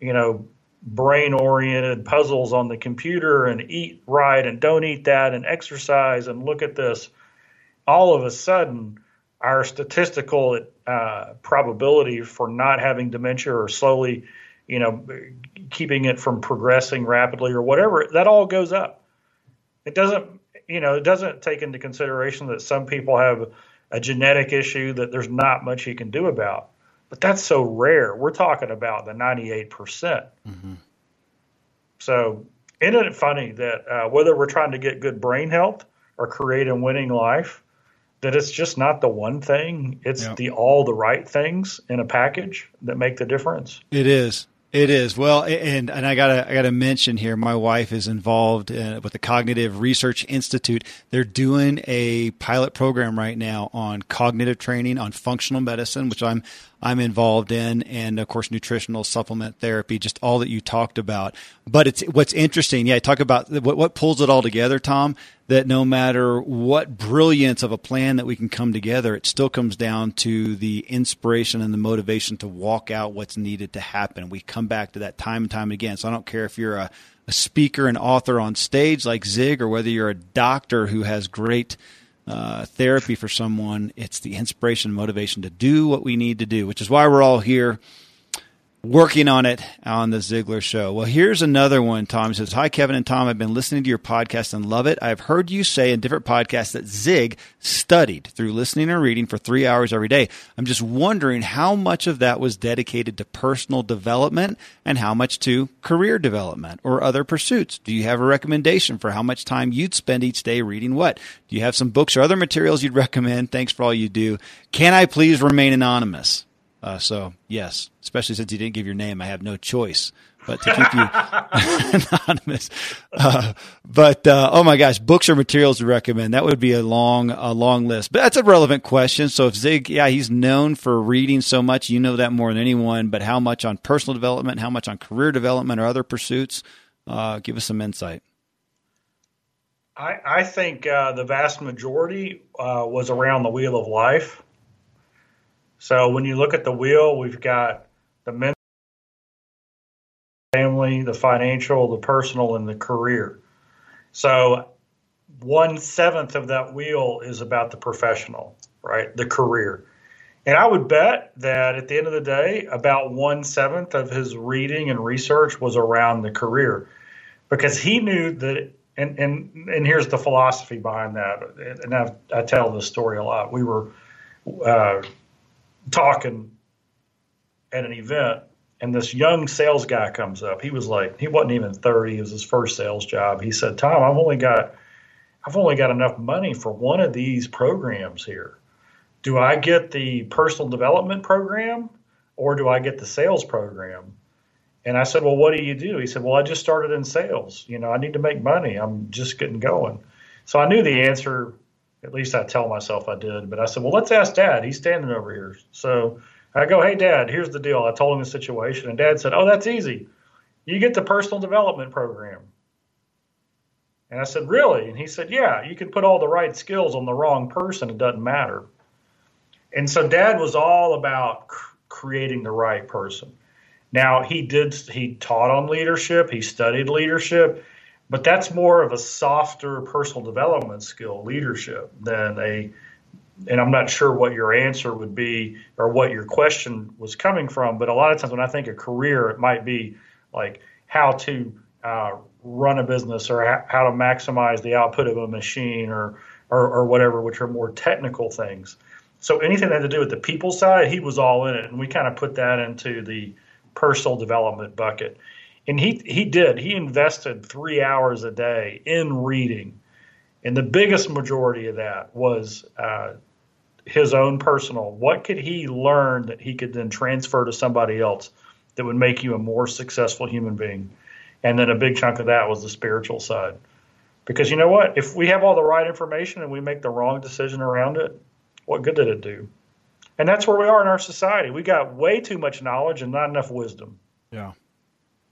you know brain oriented puzzles on the computer and eat right and don't eat that and exercise and look at this all of a sudden our statistical uh, probability for not having dementia or slowly, you know, keeping it from progressing rapidly or whatever, that all goes up. It doesn't, you know, it doesn't take into consideration that some people have a genetic issue that there's not much you can do about. But that's so rare. We're talking about the 98%. percent mm-hmm. So, isn't it funny that uh, whether we're trying to get good brain health or create a winning life, that it's just not the one thing; it's yep. the all the right things in a package that make the difference. It is. It is well, and and I gotta I gotta mention here. My wife is involved uh, with the Cognitive Research Institute. They're doing a pilot program right now on cognitive training on functional medicine, which I'm I'm involved in, and of course, nutritional supplement therapy, just all that you talked about. But it's what's interesting. Yeah, talk about what, what pulls it all together, Tom. That no matter what brilliance of a plan that we can come together, it still comes down to the inspiration and the motivation to walk out what's needed to happen. We come back to that time and time again. So I don't care if you're a, a speaker and author on stage like Zig, or whether you're a doctor who has great uh, therapy for someone, it's the inspiration and motivation to do what we need to do, which is why we're all here working on it on the Ziglar Show. Well, here's another one. Tom says, Hi, Kevin and Tom. I've been listening to your podcast and love it. I've heard you say in different podcasts that Zig studied through listening and reading for three hours every day. I'm just wondering how much of that was dedicated to personal development and how much to career development or other pursuits. Do you have a recommendation for how much time you'd spend each day reading what? Do you have some books or other materials you'd recommend? Thanks for all you do. Can I please remain anonymous? Uh, so yes, especially since you didn't give your name, I have no choice but to keep you anonymous. Uh, but uh, oh my gosh, books or materials to recommend? That would be a long, a long list. But that's a relevant question. So if Zig, yeah, he's known for reading so much, you know that more than anyone. But how much on personal development? How much on career development or other pursuits? Uh, give us some insight. I, I think uh, the vast majority uh, was around the wheel of life. So when you look at the wheel, we've got the mental, family, the financial, the personal, and the career. So one seventh of that wheel is about the professional, right? The career. And I would bet that at the end of the day, about one seventh of his reading and research was around the career because he knew that. And, and, and here's the philosophy behind that. And I've, i tell this story a lot. We were uh, talking at an event and this young sales guy comes up. He was like, he wasn't even 30. It was his first sales job. He said, Tom, I've only got, I've only got enough money for one of these programs here. Do I get the personal development program or do I get the sales program? And I said, well, what do you do? He said, well, I just started in sales. You know, I need to make money. I'm just getting going. So I knew the answer at least I tell myself I did. But I said, well, let's ask Dad. He's standing over here. So I go, hey, Dad, here's the deal. I told him the situation, and Dad said, oh, that's easy. You get the personal development program. And I said, really? And he said, yeah, you can put all the right skills on the wrong person. It doesn't matter. And so Dad was all about creating the right person. Now he did. He taught on leadership. He studied leadership but that's more of a softer personal development skill, leadership, than a. And I'm not sure what your answer would be or what your question was coming from, but a lot of times when I think of career, it might be like how to uh, run a business or how to maximize the output of a machine or, or, or whatever, which are more technical things. So anything that had to do with the people side, he was all in it, and we kind of put that into the personal development bucket and he he did. He invested three hours a day in reading, and the biggest majority of that was uh, his own personal. What could he learn that he could then transfer to somebody else that would make you a more successful human being? And then a big chunk of that was the spiritual side. Because you know what? If we have all the right information and we make the wrong decision around it, what good did it do? And that's where we are in our society. We got way too much knowledge and not enough wisdom. Yeah.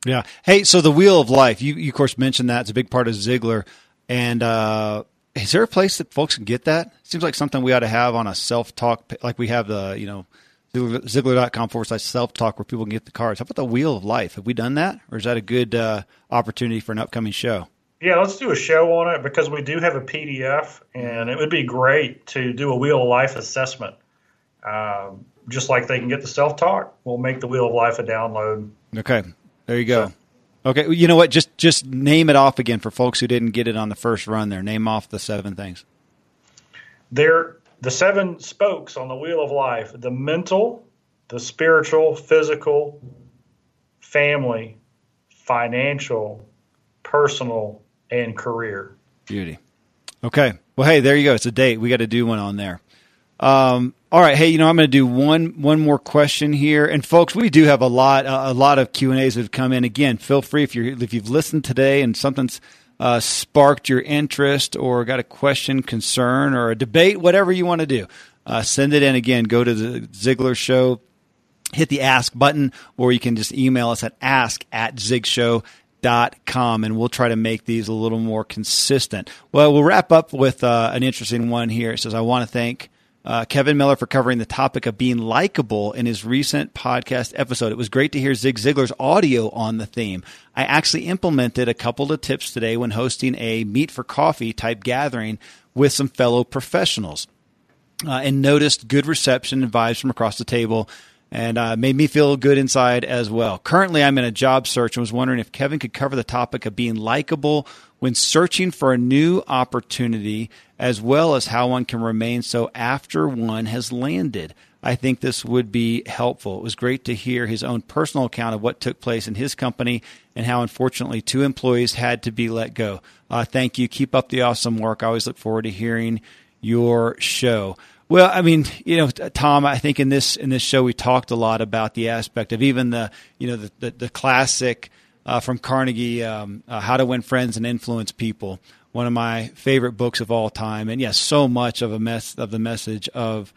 Yeah. Hey, so the Wheel of Life, you, you of course mentioned that. It's a big part of Ziglar. And uh, is there a place that folks can get that? Seems like something we ought to have on a self talk, like we have the, you know, Ziglar.com forward slash self talk where people can get the cards. How about the Wheel of Life? Have we done that? Or is that a good uh, opportunity for an upcoming show? Yeah, let's do a show on it because we do have a PDF and it would be great to do a Wheel of Life assessment. Um, just like they can get the self talk, we'll make the Wheel of Life a download. Okay. There you go. So, okay, you know what? Just just name it off again for folks who didn't get it on the first run. There, name off the seven things. They're the seven spokes on the wheel of life: the mental, the spiritual, physical, family, financial, personal, and career. Beauty. Okay. Well, hey, there you go. It's a date. We got to do one on there. Um, all right, hey, you know I'm going to do one one more question here, and folks, we do have a lot a lot of Q and A's that have come in. Again, feel free if you if you've listened today and something's uh, sparked your interest or got a question, concern, or a debate, whatever you want to do, uh, send it in. Again, go to the Ziglar Show, hit the ask button, or you can just email us at ask at zigshow.com, and we'll try to make these a little more consistent. Well, we'll wrap up with uh, an interesting one here. It says, I want to thank uh, Kevin Miller for covering the topic of being likable in his recent podcast episode. It was great to hear Zig Ziglar's audio on the theme. I actually implemented a couple of tips today when hosting a meet for coffee type gathering with some fellow professionals uh, and noticed good reception and vibes from across the table and uh, made me feel good inside as well. Currently, I'm in a job search and was wondering if Kevin could cover the topic of being likable when searching for a new opportunity, as well as how one can remain so after one has landed. I think this would be helpful. It was great to hear his own personal account of what took place in his company and how, unfortunately, two employees had to be let go. Uh, thank you. Keep up the awesome work. I always look forward to hearing your show. Well, I mean, you know, Tom, I think in this in this show we talked a lot about the aspect of even the you know the the, the classic uh, from Carnegie, um, uh, How to Win Friends and Influence People, one of my favorite books of all time, and yes, so much of a mess of the message of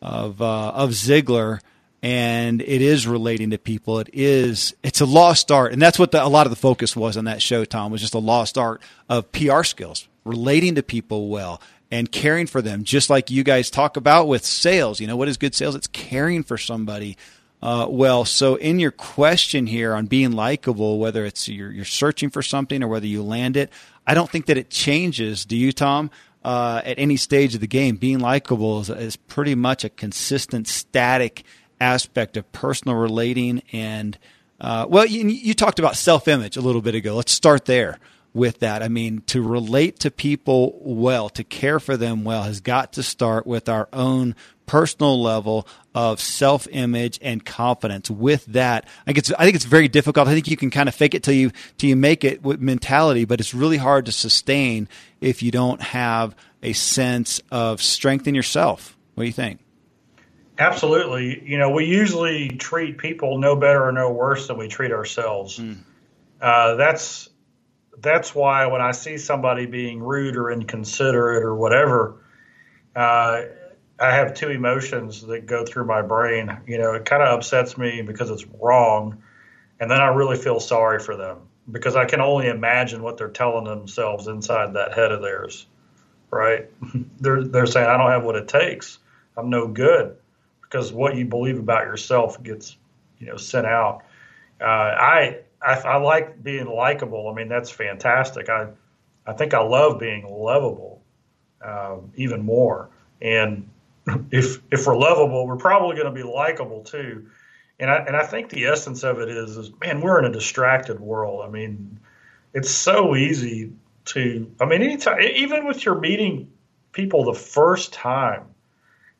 of uh, of Ziglar, and it is relating to people. It is it's a lost art, and that's what the, a lot of the focus was on that show. Tom was just a lost art of PR skills, relating to people well and caring for them, just like you guys talk about with sales. You know, what is good sales? It's caring for somebody uh, well. So, in your question here on being likable, whether it's you're, you're, searching for something or whether you land it, I don't think that it changes. Do you, Tom? Uh, at any stage of the game, being likable is, is pretty much a consistent, static aspect of personal relating and. Uh, well, you, you talked about self image a little bit ago. Let's start there with that. I mean, to relate to people well, to care for them well, has got to start with our own personal level of self image and confidence. With that, I think it's I think it's very difficult. I think you can kind of fake it till you till you make it with mentality, but it's really hard to sustain if you don't have a sense of strength in yourself. What do you think? Absolutely. You know, we usually treat people no better or no worse than we treat ourselves. Mm. Uh, that's that's why when I see somebody being rude or inconsiderate or whatever, uh, I have two emotions that go through my brain. You know, it kind of upsets me because it's wrong, and then I really feel sorry for them because I can only imagine what they're telling themselves inside that head of theirs. Right? they're they're saying I don't have what it takes. I'm no good because what you believe about yourself gets you know sent out. Uh, I I, I like being likable. I mean, that's fantastic. I I think I love being lovable um, even more. And if if we're lovable, we're probably going to be likable too. And I and I think the essence of it is is man, we're in a distracted world. I mean, it's so easy to. I mean, anytime, even with your meeting people the first time,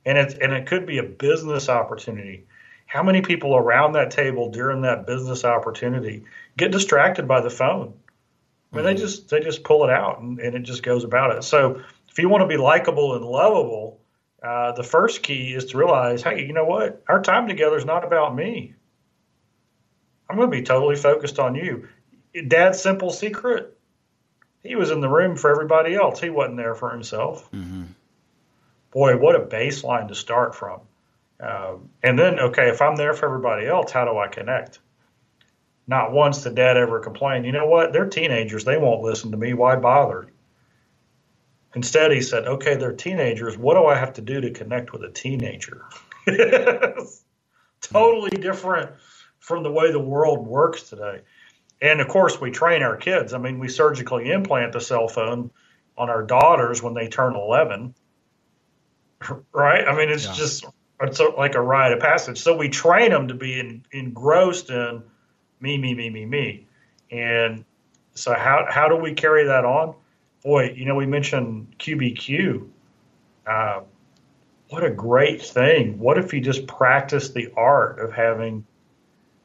and it and it could be a business opportunity how many people around that table during that business opportunity get distracted by the phone? I mean, mm-hmm. they just they just pull it out and, and, it just goes about it. So if you want to be likable and lovable, uh, the first key is to realize, hey, you know what? Our time together is not about me. I'm going to be totally focused on you. Dad's simple secret. He was in the room for everybody else. He wasn't there for himself. Mm-hmm. Boy, what a baseline to start from. Um, and then, okay, if I'm there for everybody else, how do I connect? Not once did dad ever complain, you know what? They're teenagers. They won't listen to me. Why bother? Instead, he said, okay, they're teenagers. What do I have to do to connect with a teenager? totally different from the way the world works today. And of course, we train our kids. I mean, we surgically implant the cell phone on our daughters when they turn 11. Right? I mean, it's yeah. just it's like a rite of passage. So we train them to be in, engrossed in me, me, me, me, me. And so how how do we carry that on? Boy, you know, we mentioned QBQ. Uh, what a great thing! What if you just practice the art of having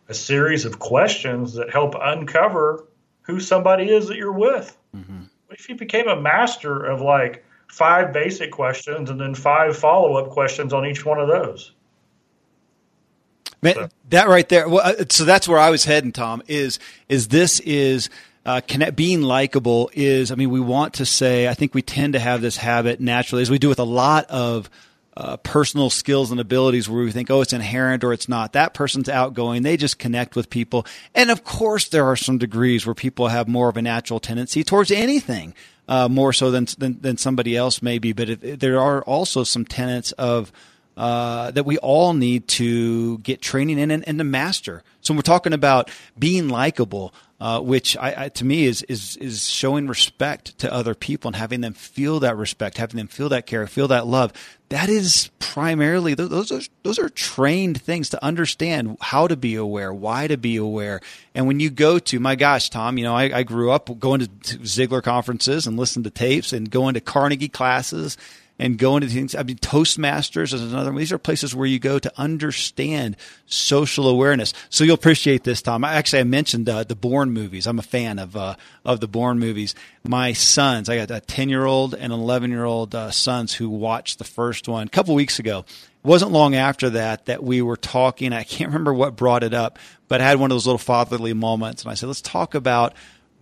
a series of questions that help uncover who somebody is that you're with? Mm-hmm. What if you became a master of like five basic questions and then five follow up questions on each one of those. Man, that right there. Well, uh, so that's where I was heading, Tom. Is is this is uh, connect, being likable is. I mean, we want to say. I think we tend to have this habit naturally, as we do with a lot of uh, personal skills and abilities where we think, oh, it's inherent or it's not. That person's outgoing. They just connect with people. And of course, there are some degrees where people have more of a natural tendency towards anything, uh, more so than, than, than somebody else maybe. But there are also some tenets of uh, that we all need to get training in and, and to master. So we're talking about being likable, uh, which I, I, to me is is is showing respect to other people and having them feel that respect, having them feel that care, feel that love. That is primarily those are those are trained things to understand how to be aware, why to be aware. And when you go to my gosh, Tom, you know I, I grew up going to Ziglar conferences and listening to tapes and going to Carnegie classes and go into things. I mean, Toastmasters is another one. These are places where you go to understand social awareness. So you'll appreciate this, Tom. I, actually, I mentioned uh, the Bourne movies. I'm a fan of uh, of the Bourne movies. My sons, I got a 10 year old and 11 year old uh, sons who watched the first one a couple weeks ago. It wasn't long after that that we were talking. I can't remember what brought it up, but I had one of those little fatherly moments, and I said, "Let's talk about."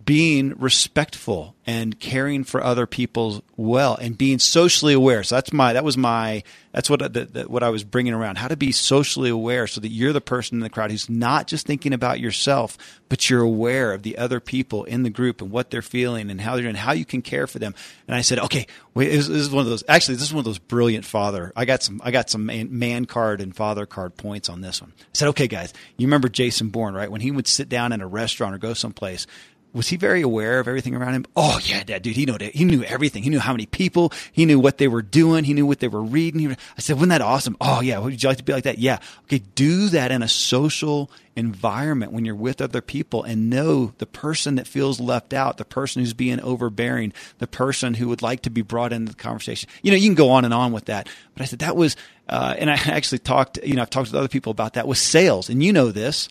Being respectful and caring for other people well and being socially aware. So that's my that was my that's what the, the, what I was bringing around. How to be socially aware so that you're the person in the crowd who's not just thinking about yourself, but you're aware of the other people in the group and what they're feeling and how they're doing, how you can care for them. And I said, okay, wait, this, this is one of those. Actually, this is one of those brilliant father. I got some I got some man, man card and father card points on this one. I said, okay, guys, you remember Jason Bourne, right? When he would sit down in a restaurant or go someplace was he very aware of everything around him? Oh yeah, Dad, dude, he knew he knew everything. He knew how many people. He knew what they were doing. He knew what they were reading. He, I said, "Wasn't that awesome?" Oh yeah, would you like to be like that? Yeah. Okay, do that in a social environment when you're with other people, and know the person that feels left out, the person who's being overbearing, the person who would like to be brought into the conversation. You know, you can go on and on with that. But I said that was, uh, and I actually talked. You know, I've talked to other people about that with sales, and you know this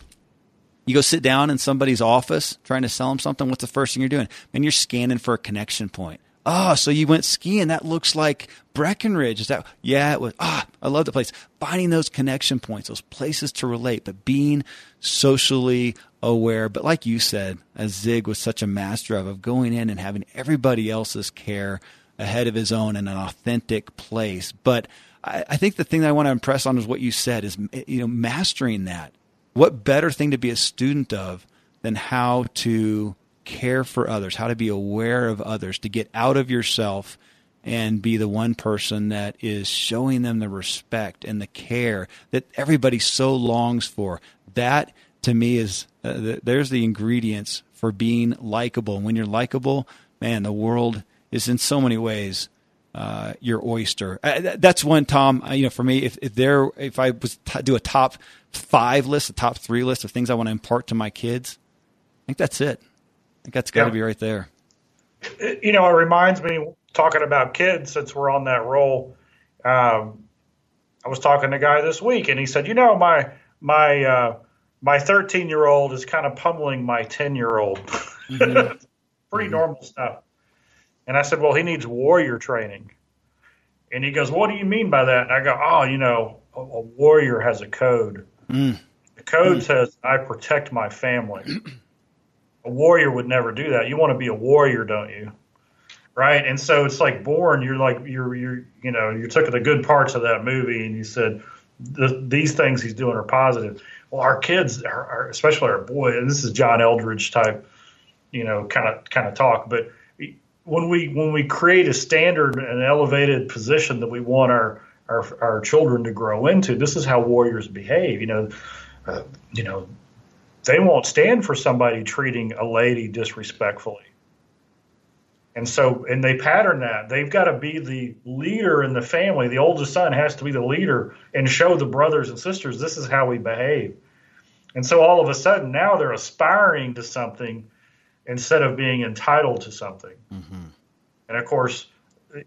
you go sit down in somebody's office trying to sell them something. What's the first thing you're doing? And you're scanning for a connection point. Oh, so you went skiing. That looks like Breckenridge. Is that? Yeah, it was. Ah, I love the place. Finding those connection points, those places to relate, but being socially aware. But like you said, as Zig was such a master of, of going in and having everybody else's care ahead of his own in an authentic place. But I, I think the thing that I want to impress on is what you said is, you know, mastering that what better thing to be a student of than how to care for others, how to be aware of others, to get out of yourself and be the one person that is showing them the respect and the care that everybody so longs for. That to me is uh, the, there's the ingredients for being likable. And when you're likable, man, the world is in so many ways uh, your oyster. Uh, that's one, Tom. Uh, you know, for me, if, if there, if I was to do a top five list, a top three list of things I want to impart to my kids, I think that's it. I think that's got to yeah. be right there. You know, it reminds me talking about kids since we're on that roll. Um, I was talking to a guy this week, and he said, "You know, my my uh, my 13 year old is kind of pummeling my 10 year old. Mm-hmm. Pretty mm-hmm. normal stuff." And I said, "Well, he needs warrior training." And he goes, "What do you mean by that?" And I go, "Oh, you know, a, a warrior has a code." Mm. The code mm. says, I protect my family. a warrior would never do that. You want to be a warrior, don't you? Right. And so it's like Bourne, you're like, you're, you're, you know, you took the good parts of that movie and you said, these things he's doing are positive. Well, our kids, are, are, especially our boy, and this is John Eldredge type, you know, kind of kind of talk. But when we when we create a standard and elevated position that we want our our, our children to grow into. This is how warriors behave. You know, uh, you know, they won't stand for somebody treating a lady disrespectfully. And so, and they pattern that. They've got to be the leader in the family. The oldest son has to be the leader and show the brothers and sisters this is how we behave. And so, all of a sudden, now they're aspiring to something instead of being entitled to something. Mm-hmm. And of course,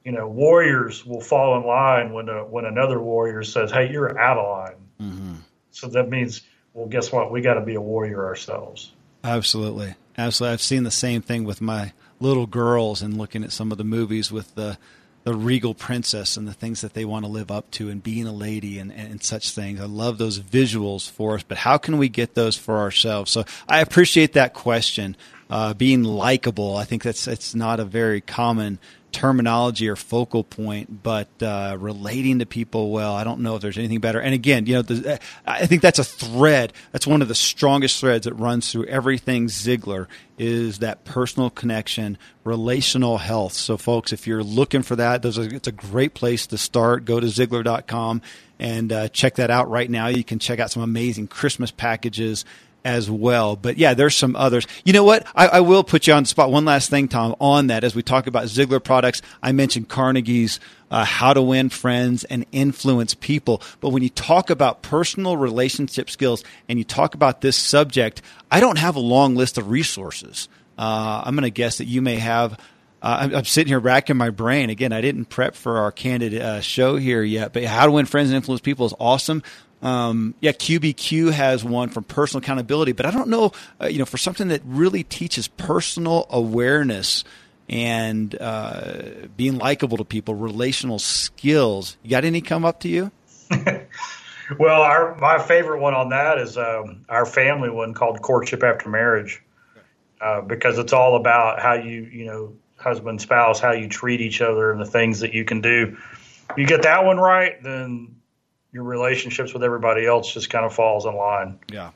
you know, warriors will fall in line when a, when another warrior says, "Hey, you're out of line." Mm-hmm. So that means, well, guess what? We got to be a warrior ourselves. Absolutely, absolutely. I've seen the same thing with my little girls and looking at some of the movies with the the regal princess and the things that they want to live up to and being a lady and, and, such things. I love those visuals for us, but how can we get those for ourselves? So I appreciate that question. Uh, being likable, I think that's it's not a very common terminology or focal point, but uh, relating to people well. I don't know if there's anything better. And again, you know, the, I think that's a thread. That's one of the strongest threads that runs through everything Ziglar is that personal connection, relational health. So, folks, if you're looking for that, those are, it's a great place to start. Go to Ziglar.com and uh, check that out right now. You can check out some amazing Christmas packages as well. But yeah, there's some others. You know what? I, I, will put you on the spot. One last thing, Tom, on that as we talk about Ziglar products. I mentioned Carnegie's uh, How to Win Friends and Influence People. But when you talk about personal relationship skills and you talk about this subject, I don't have a long list of resources. Uh, I'm going to guess that you may have. Uh, I'm, I'm, sitting here racking my brain. Again, I didn't prep for our candid uh, show here yet, but how to win friends and influence people is awesome. Um, yeah, QBQ has one from personal accountability, but I don't know, uh, you know, for something that really teaches personal awareness and uh, being likable to people, relational skills. You got any come up to you? well, our my favorite one on that is um, our family one called Courtship After Marriage, uh, because it's all about how you, you know, husband spouse, how you treat each other, and the things that you can do. You get that one right, then your relationships with everybody else just kind of falls in line. Yeah.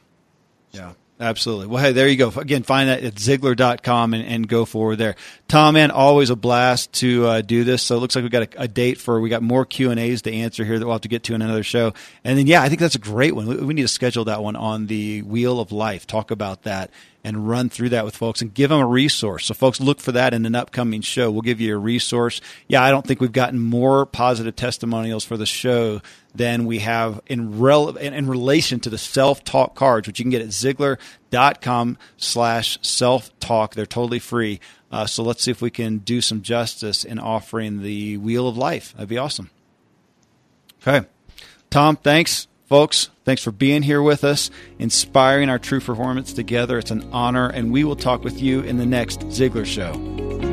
Yeah. Absolutely. Well, hey, there you go. Again, find that at Ziglar.com and, and go forward there. Tom, man, always a blast to uh, do this. So it looks like we got a, a, date for, we got more Q and A's to answer here that we'll have to get to in another show. And then, yeah, I think that's a great one. We, we need to schedule that one on the Wheel of Life. Talk about that and run through that with folks and give them a resource. So, folks, look for that in an upcoming show. We'll give you a resource. Yeah, I don't think we've gotten more positive testimonials for the show than we have in, rel- in relation to the self-talk cards, which you can get at Ziglar.com slash self-talk. They're totally free. Uh, so let's see if we can do some justice in offering the Wheel of Life. That'd be awesome. Okay. Tom, thanks. Folks, thanks for being here with us, inspiring our true performance together. It's an honor, and we will talk with you in the next Ziglar Show.